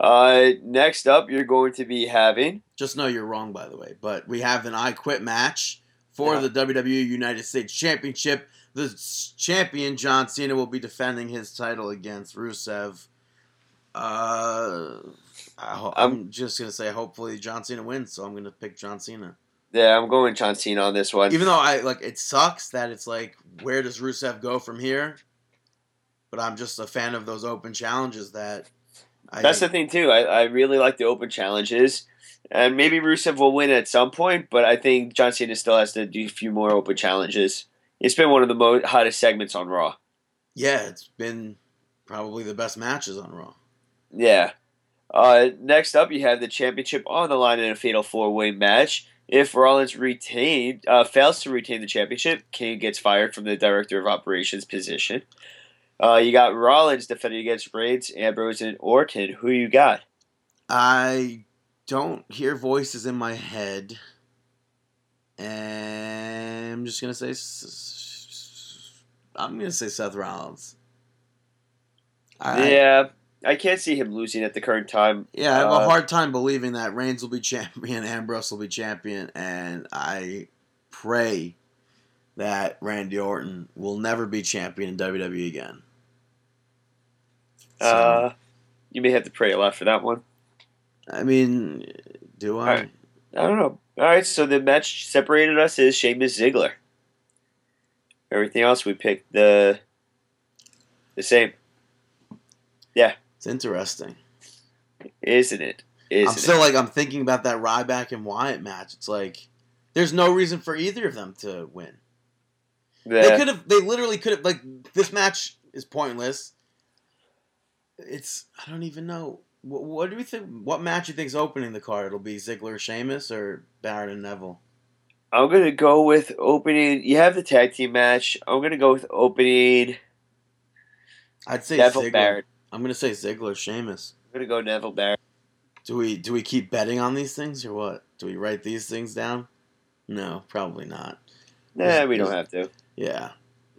Uh, next up, you're going to be having. Just know you're wrong, by the way. But we have an I Quit match for Yeah. the WWE United States Championship. The champion John Cena will be defending his title against Rusev. Uh, I ho- I'm just gonna say hopefully John Cena wins, so I'm gonna pick John Cena. Yeah, I'm going John Cena on this one. Even though I like, it sucks that it's like, where does Rusev go from here? But I'm just a fan of those open challenges that. I That's the thing too. I, I really like the open challenges, and maybe Rusev will win at some point. But I think John Cena still has to do a few more open challenges. It's been one of the most hottest segments on Raw. yeah, it's been probably the best matches on Raw. Yeah. Uh, next up, you have the championship on the line in a fatal four way match. If Rollins retained uh, fails to retain the championship, Kane gets fired from the director of operations position. Uh, you got Rollins defending against Reigns, Ambrose, and Orton. Who you got? I don't hear voices in my head. And I'm just going to say. I'm going to say Seth Rollins. I, yeah, I can't see him losing at the current time. Yeah, I have a Uh, hard time believing that Reigns will be champion, Ambrose will be champion, and I pray that Randy Orton will never be champion in WWE again. So, Uh, you may have to pray a lot for that one. I mean, do I? Alright. I don't know. All right, so the match separated us is Sheamus Ziggler. Everything else we picked the the same, It's interesting. isn't it? Isn't I'm still it? like I'm thinking about that Ryback and Wyatt match. It's like there's no reason for either of them to win. They could have. They literally could have. Like this match is pointless. It's. I don't even know. What, what do we think? What match you think's opening the card? It'll be Ziggler, Sheamus, or Barrett and Neville. I'm gonna go with opening. You have the tag team match. I'm gonna go with opening I'd say Neville Ziggler. Barrett. I'm gonna say Ziggler, Sheamus. I'm gonna go Neville Barrett. Do we do we keep betting on these things or what? Do we write these things down? No, probably not. Nah, we don't have to. Yeah,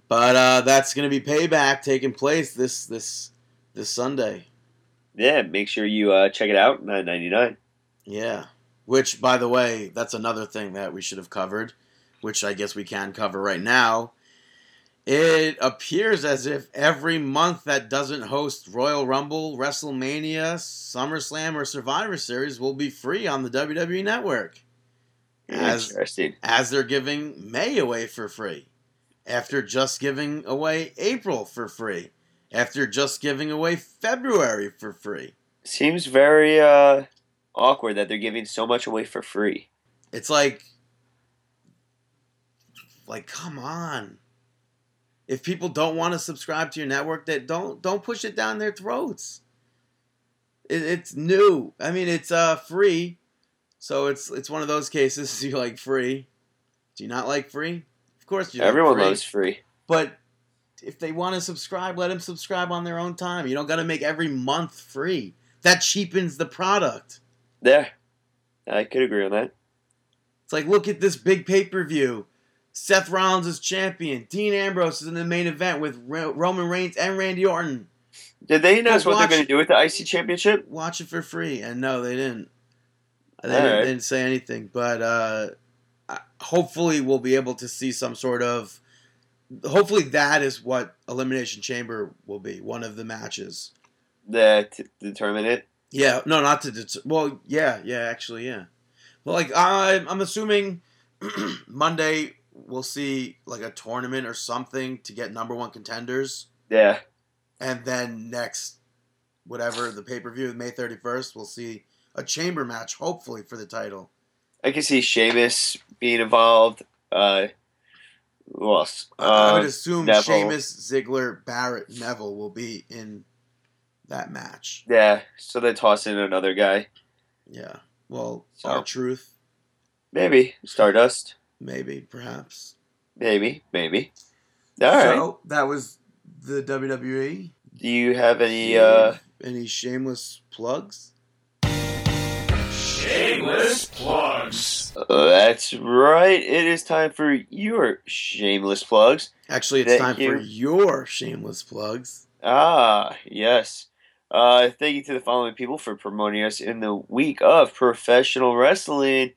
but uh, that's gonna be payback taking place this this this Sunday. Yeah, make sure you uh, check it out. Nine ninety nine. Yeah. Which, by the way, that's another thing that we should have covered, which I guess we can cover right now. It appears as if every month that doesn't host Royal Rumble, WrestleMania, SummerSlam, or Survivor Series will be free on the WWE Network. As, Interesting. as they're giving May away for free. After just giving away April for free. After just giving away February for free. Seems very uh, awkward that they're giving so much away for free. It's like, like, come on. If people don't want to subscribe to your network, that don't don't push it down their throats. It, it's new. I mean, it's uh free, so it's it's one of those cases. *laughs* You like free? Do you not like free? Of course you. like Everyone free. loves free. But if they want to subscribe, let them subscribe on their own time. You don't got to make every month free. That cheapens the product. There, I could agree on that. It's like, look at this big pay per view. Seth Rollins is champion. Dean Ambrose is in the main event with Ro- Roman Reigns and Randy Orton. Did they announce what they're going to do with the IC Championship? Watch it for free. And no, they didn't. They, didn't, right. they didn't say anything. But uh, hopefully we'll be able to see some sort of. Hopefully that is what Elimination Chamber will be. One of the matches. That to determine it. Yeah, no, not to. Det- well, yeah, yeah, actually, yeah. Well, like I'm, I'm assuming *clears throat* Monday we'll see like a tournament or something to get number one contenders, Yeah. and then next, whatever the pay per view, May 31st, we'll see a chamber match, hopefully for the title. I can see Sheamus being involved. Uh, who else? I- I would Uh, assume Neville. Sheamus, Ziggler, Barrett, Neville will be in that match. yeah. So they toss in another guy. Yeah. Well, So- R-Truth, Maybe Stardust. Maybe, perhaps. Maybe. Maybe. All right. so that was the WWE. Do you have any? Uh, Any shameless plugs? Shameless plugs. that's right. It is time for your shameless plugs. Actually, it's Thank time for your shameless plugs. Ah, yes. Uh, thank you to the following people for promoting us in the week of professional wrestling.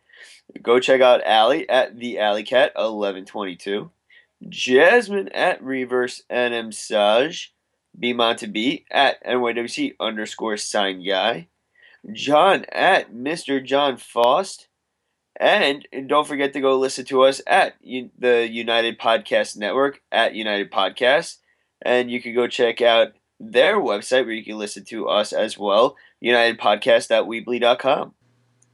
Go check out Allie at the Alley Cat eleven twenty two, Jasmine at Reverse NM Saj, B Monte B at NYWC underscore sign guy, John at Mr. John Faust, and don't forget to go listen to us at the United Podcast Network at United Podcast and you can go check out their website where you can listen to us as well, unitedpodcast.weebly.com.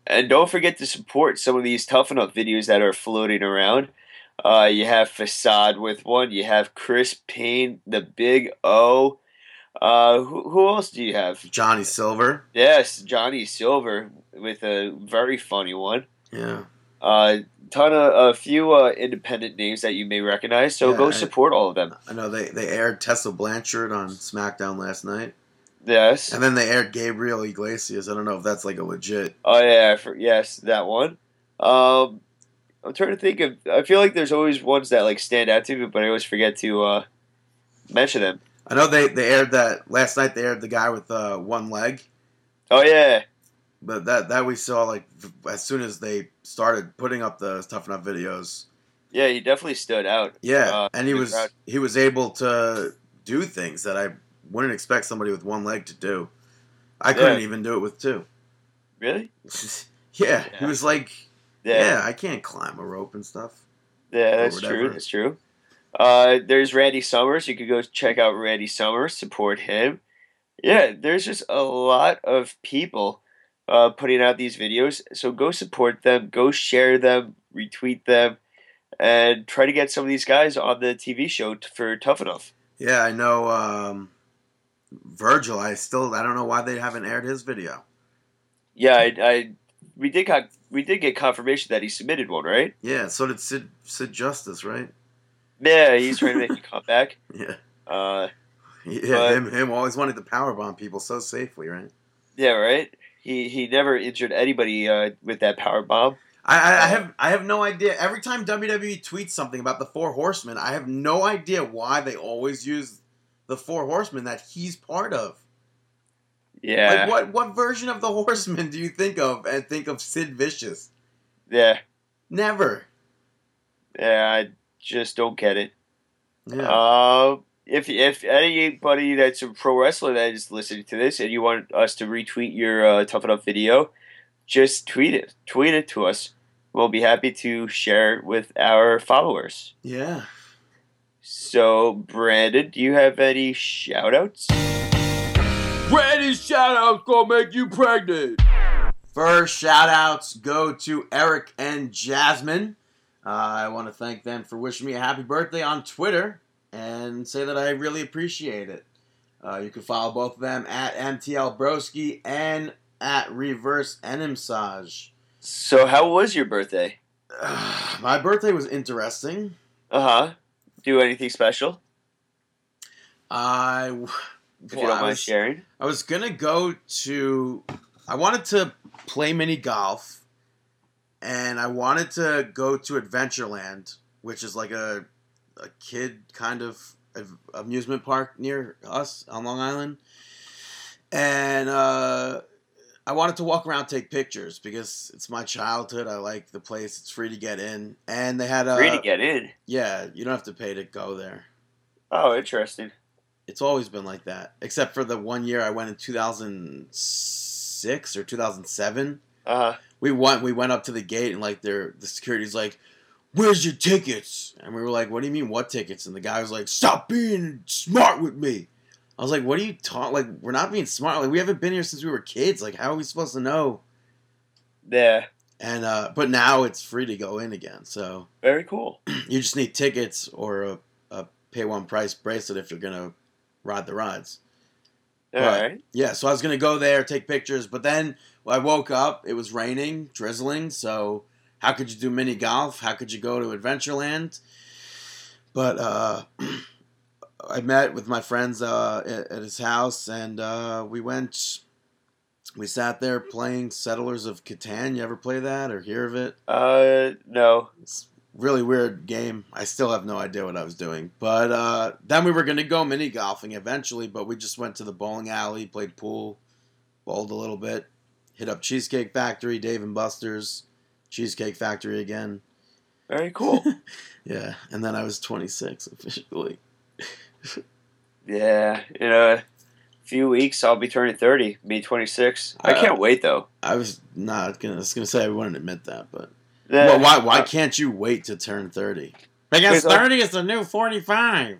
And don't forget to support some of these tough enough videos that are floating around. Uh, you have Facade with one, you have Chris Payne, the Big O. Uh, who, who else do you have? Johnny Silver. Yes, Johnny Silver with a very funny one. Yeah. Uh, ton of a few uh, independent names that you may recognize, so Yeah, go I- support all of them. I know they, they aired Tessa Blanchard on SmackDown last night. Yes. And then they aired Gabriel Iglesias. I don't know if that's like a legit. Oh yeah, for, yes, that one. Um, I'm trying to think of. I feel like there's always ones that like stand out to me, but I always forget to uh, mention them. I know they, they aired that last night. They aired the guy with uh, one leg, Oh yeah, but that that we saw like as soon as they started putting up the tough enough videos. yeah, he definitely stood out. Yeah, Uh, and he was crowd. he was able to do things that I wouldn't expect somebody with one leg to do. I couldn't even do it with two. Really? *laughs* yeah, he was like, Yeah, yeah. I can't climb a rope and stuff. yeah, that's true. That's true. Uh, there's Randy Summers. You could go check out Randy Summers, support him. Yeah, there's just a lot of people uh, putting out these videos. So go support them, go share them, retweet them, and try to get some of these guys on the TV show t- for Tough Enough. Yeah, I know. Um, Virgil, I still I don't know why they haven't aired his video. Yeah, I, I we did got we did get confirmation that he submitted one, right? Yeah, so did Sid Sid Justice, right? Yeah, he's trying to make *laughs* a comeback. Yeah, Uh, yeah. But- him him always wanted to powerbomb people so safely, right? yeah, right. He he never injured anybody uh, with that power bomb. I, I, I have I have no idea. Every time WWE tweets something about the Four Horsemen, I have no idea why they always use the Four Horsemen that he's part of. Yeah, Like what what version of the *laughs* Horsemen do you think of and think of Sid Vicious? yeah, Never. yeah. I just don't get it. Yeah. Uh, if if anybody that's a pro wrestler that is listening to this and you want us to retweet your uh, tough enough video, just tweet it. Tweet it to us. We'll be happy to share it with our followers. yeah. So, Brandon, do you have any shout outs? Randy's shout out's gonna make you pregnant. First shout outs go to Eric and Jasmine. Uh, I want to thank them for wishing me a happy birthday on Twitter and say that I really appreciate it. Uh, you can follow both of them at MTL Broski and at Reverse Enimsage. So, how was your birthday? *sighs* My birthday was interesting. Uh huh. Do anything special? I, If you don't I mind was, sharing. I was gonna go to. I wanted to play mini golf, and I wanted to go to Adventureland, which is like a a kid kind of amusement park near us on Long Island. And uh, I wanted to walk around, take pictures because it's my childhood. I like the place. It's free to get in, and they had a Free to get in. yeah. You don't have to pay to go there. Oh, interesting. It's always been like that, except for the one year I went in 2006 or 2007. Uh huh. We went we went up to the gate and like their the security's like, "Where's your tickets?" And we were like, "What do you mean what tickets?" And the guy was like, "Stop being smart with me." I was like, "What are you talking? Like we're not being smart. Like we haven't been here since we were kids. Like how are we supposed to know?" Yeah. And uh, but now it's free to go in again. So Very cool. *clears throat* you just need tickets or a, a pay one price bracelet if you're gonna ride the rides. All Right. right. Yeah, so I was gonna go there, take pictures, but then I woke up, it was raining, drizzling. So how could you do mini golf? How could you go to Adventureland? But uh, *clears throat* I met with my friends uh, at, at his house, and uh, we went. We sat there playing Settlers of Catan. You ever play that or hear of it? Uh, no. It's a really weird game. I still have no idea what I was doing. But uh, then we were going to go mini golfing eventually, but we just went to the bowling alley, played pool, bowled a little bit, hit up Cheesecake Factory, Dave and Buster's, Cheesecake Factory again. Very cool. *laughs* Yeah, and then I was 26 officially. Yeah. In a few weeks, I'll be turning 30, be 26. I Uh, can't wait, though. I was not gonna. I was gonna say I wouldn't admit that, but well, why? Why can't you wait to turn 30? Because Because 30 is the new 45.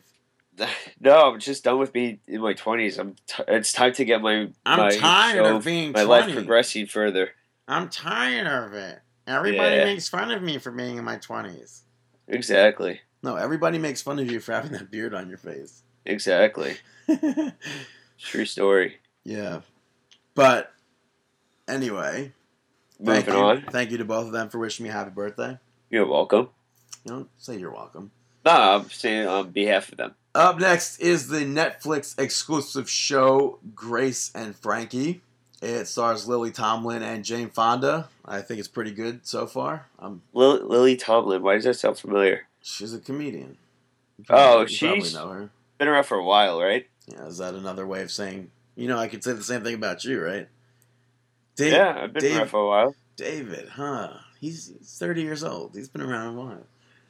*laughs* No, I'm just done with being in my 20s. I'm. T- it's time to get my. I'm my tired show- of being my life progressing further. I'm tired of it. Everybody Yeah. makes fun of me for being in my 20s. Exactly. No, everybody makes fun of you for having that beard on your face. Exactly. *laughs* True story. yeah. But anyway, thank Moving you. on. Thank you to both of them for wishing me a happy birthday. You're welcome. You don't say you're welcome. No, I'm saying on behalf of them. Up next is the Netflix exclusive show Grace and Frankie. It stars Lily Tomlin and Jane Fonda. I think it's pretty good so far. Um, Lily, Lily Tomlin. Why does that sound familiar? She's a comedian. Oh, she's-. Been around for a while, right? Yeah, is that another way of saying? You know, I could say the same thing about you, right? Dave, yeah, I've been Dave- around for a while. David, huh? He's, he's thirty years old. He's been around a while.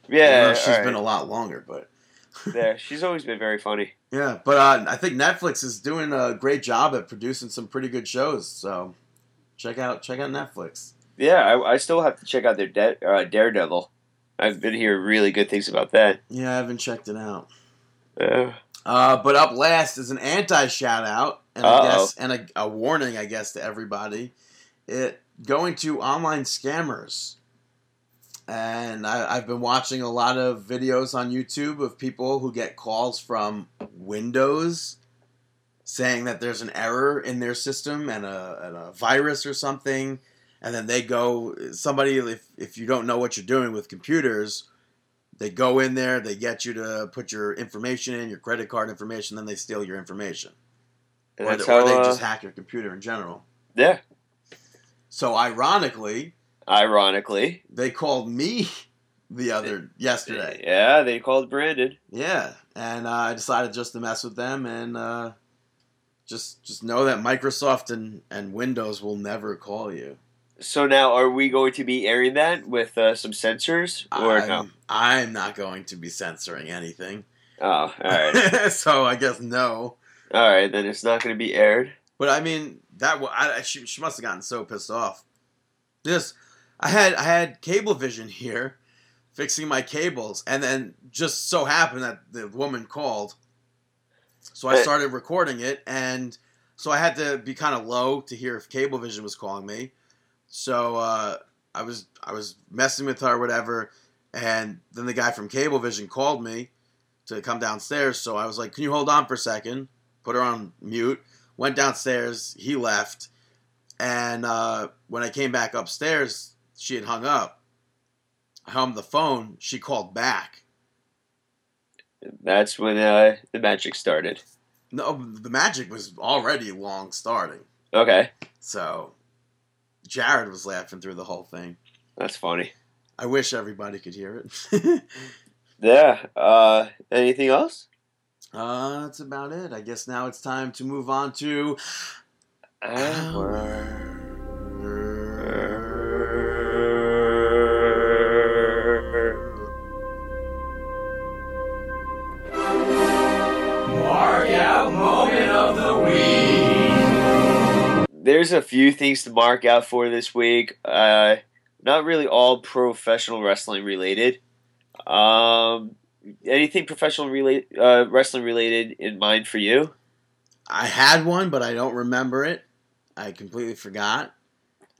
Yeah, she's alright. been a lot longer, but *laughs* yeah, she's always been very funny. yeah. But uh, I think Netflix is doing a great job at producing some pretty good shows. So check out check out Netflix. Yeah, I, I still have to check out their de- uh, Daredevil. I've been hearing really good things about that. Yeah, I haven't checked it out. Uh, Uh, but up last is an anti shout out and I Uh-oh. guess and a, a warning, I guess, to everybody. It going to online scammers. And I, I've been watching a lot of videos on YouTube of people who get calls from Windows saying that there's an error in their system and a, and a virus or something. And then they go, somebody, if, if you don't know what you're doing with computers, they go in there, they get you to put your information in, your credit card information, then they steal your information. and Or, they, or they uh, just hack your computer in general. yeah, So ironically, ironically. they called me the other yesterday. Yeah, they called Brandon. Yeah, and uh, I decided just to mess with them and uh, just just know that Microsoft and, and Windows will never call you. So now, are we going to be airing that with uh, some censors or I'm, no? I'm not going to be censoring anything. Oh, all right, *laughs* so I guess no. all right. Then it's not going to be aired. But I mean, that I, she, she must have gotten so pissed off. This, I had I had Cablevision here, fixing my cables, and then just so happened that the woman called. So I started recording it, and so I had to be kind of low to hear if Cablevision was calling me. So uh, I was I was messing with her, or whatever, and then the guy from Cablevision called me to come downstairs. So I was like, "Can you hold on for a second? Put her on mute went downstairs. He left, and uh, when I came back upstairs, she had hung up. I hung the phone. She called back. That's when uh, the magic started. No, the magic was already long starting. Okay, So Jared was laughing through the whole thing. that's funny. I wish everybody could hear it. *laughs* Yeah. Uh, anything else? uh, that's about it. I guess now it's time to move on to Our there's a few things to mark out for this week. Uh, not really all professional wrestling related. Um, anything professional relate uh, wrestling related in mind for you? I had one, but I don't remember it. I completely forgot.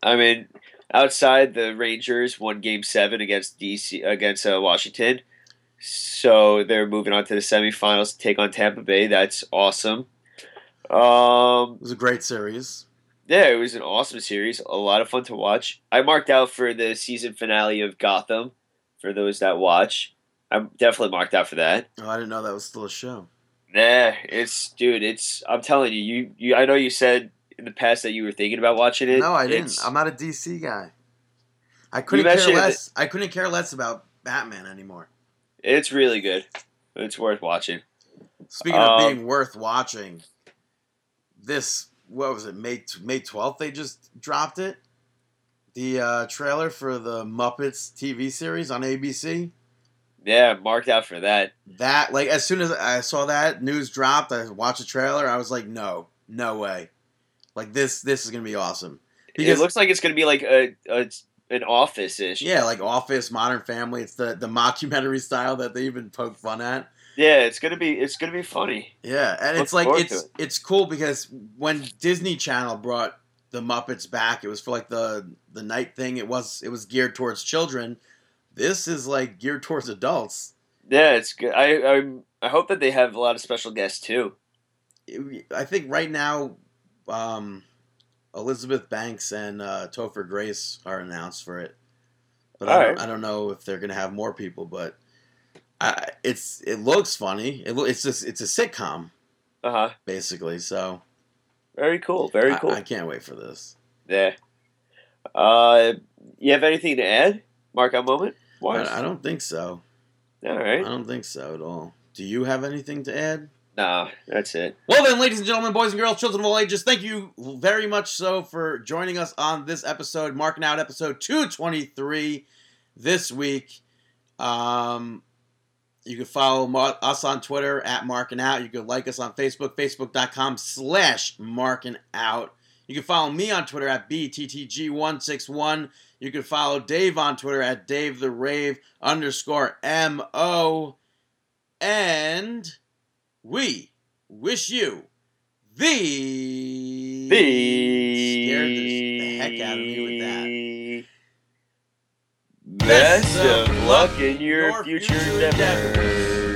I mean, outside the Rangers won Game Seven against DC against uh, Washington, so they're moving on to the semifinals to take on Tampa Bay. That's awesome. Um, It was a great series. Yeah, it was an awesome series. A lot of fun to watch. I marked out for the season finale of Gotham. For those that watch, I'm definitely marked out for that. Oh, I didn't know that was still a show. Nah, it's dude. It's I'm telling you, you you. I know you said in the past that you were thinking about watching it. No, I didn't. It's- I'm not a DC guy. I couldn't care less. I couldn't care less about Batman anymore. It's really good. It's worth watching. Speaking of Um, being worth watching, this what was it? May May 12th they just dropped it. The uh, trailer for the Muppets TV series on ABC. Yeah, marked out for that. That like as soon as I saw that news dropped, I watched the trailer. I was like, no, no way. Like this, this is gonna be awesome. Because- it looks like it's gonna be like a, a an office ish. Yeah, like Office, Modern Family. It's the the mockumentary style that they even poke fun at. Yeah, it's gonna be it's gonna be funny. Yeah, and Look it's like it's it. it's cool because when Disney Channel brought the Muppets back, it was for like the the night thing. It was it was geared towards children. This is like geared towards adults. Yeah, it's good. I I I hope that they have a lot of special guests too. I think right now, um, Elizabeth Banks and uh, Topher Grace are announced for it, but I don't, Alright. I don't know if they're gonna have more people. But I, it's it looks funny. It, lo- it's just it's a sitcom Uh huh. basically. So Very cool. Very I- cool. I, can't wait for this. yeah. Uh, you have anything to add? Mark out moment. Wise? I, I don't think so. All I right. don't think so at all. Do you have anything to add? No, that's it. Well, then, ladies and gentlemen, boys and girls, children of all ages, thank you very much so for joining us on this episode, marking out episode 223 this week. Um, you can follow us on Twitter at Marking Out. You can like us on Facebook, facebook.com slash Marking Out. You can follow me on Twitter at BTTG161. You can follow Dave on Twitter at Dave the Rave underscore MO. And we wish you the The scared the, the heck out of me with that. Best of luck in your, your future future endeavors.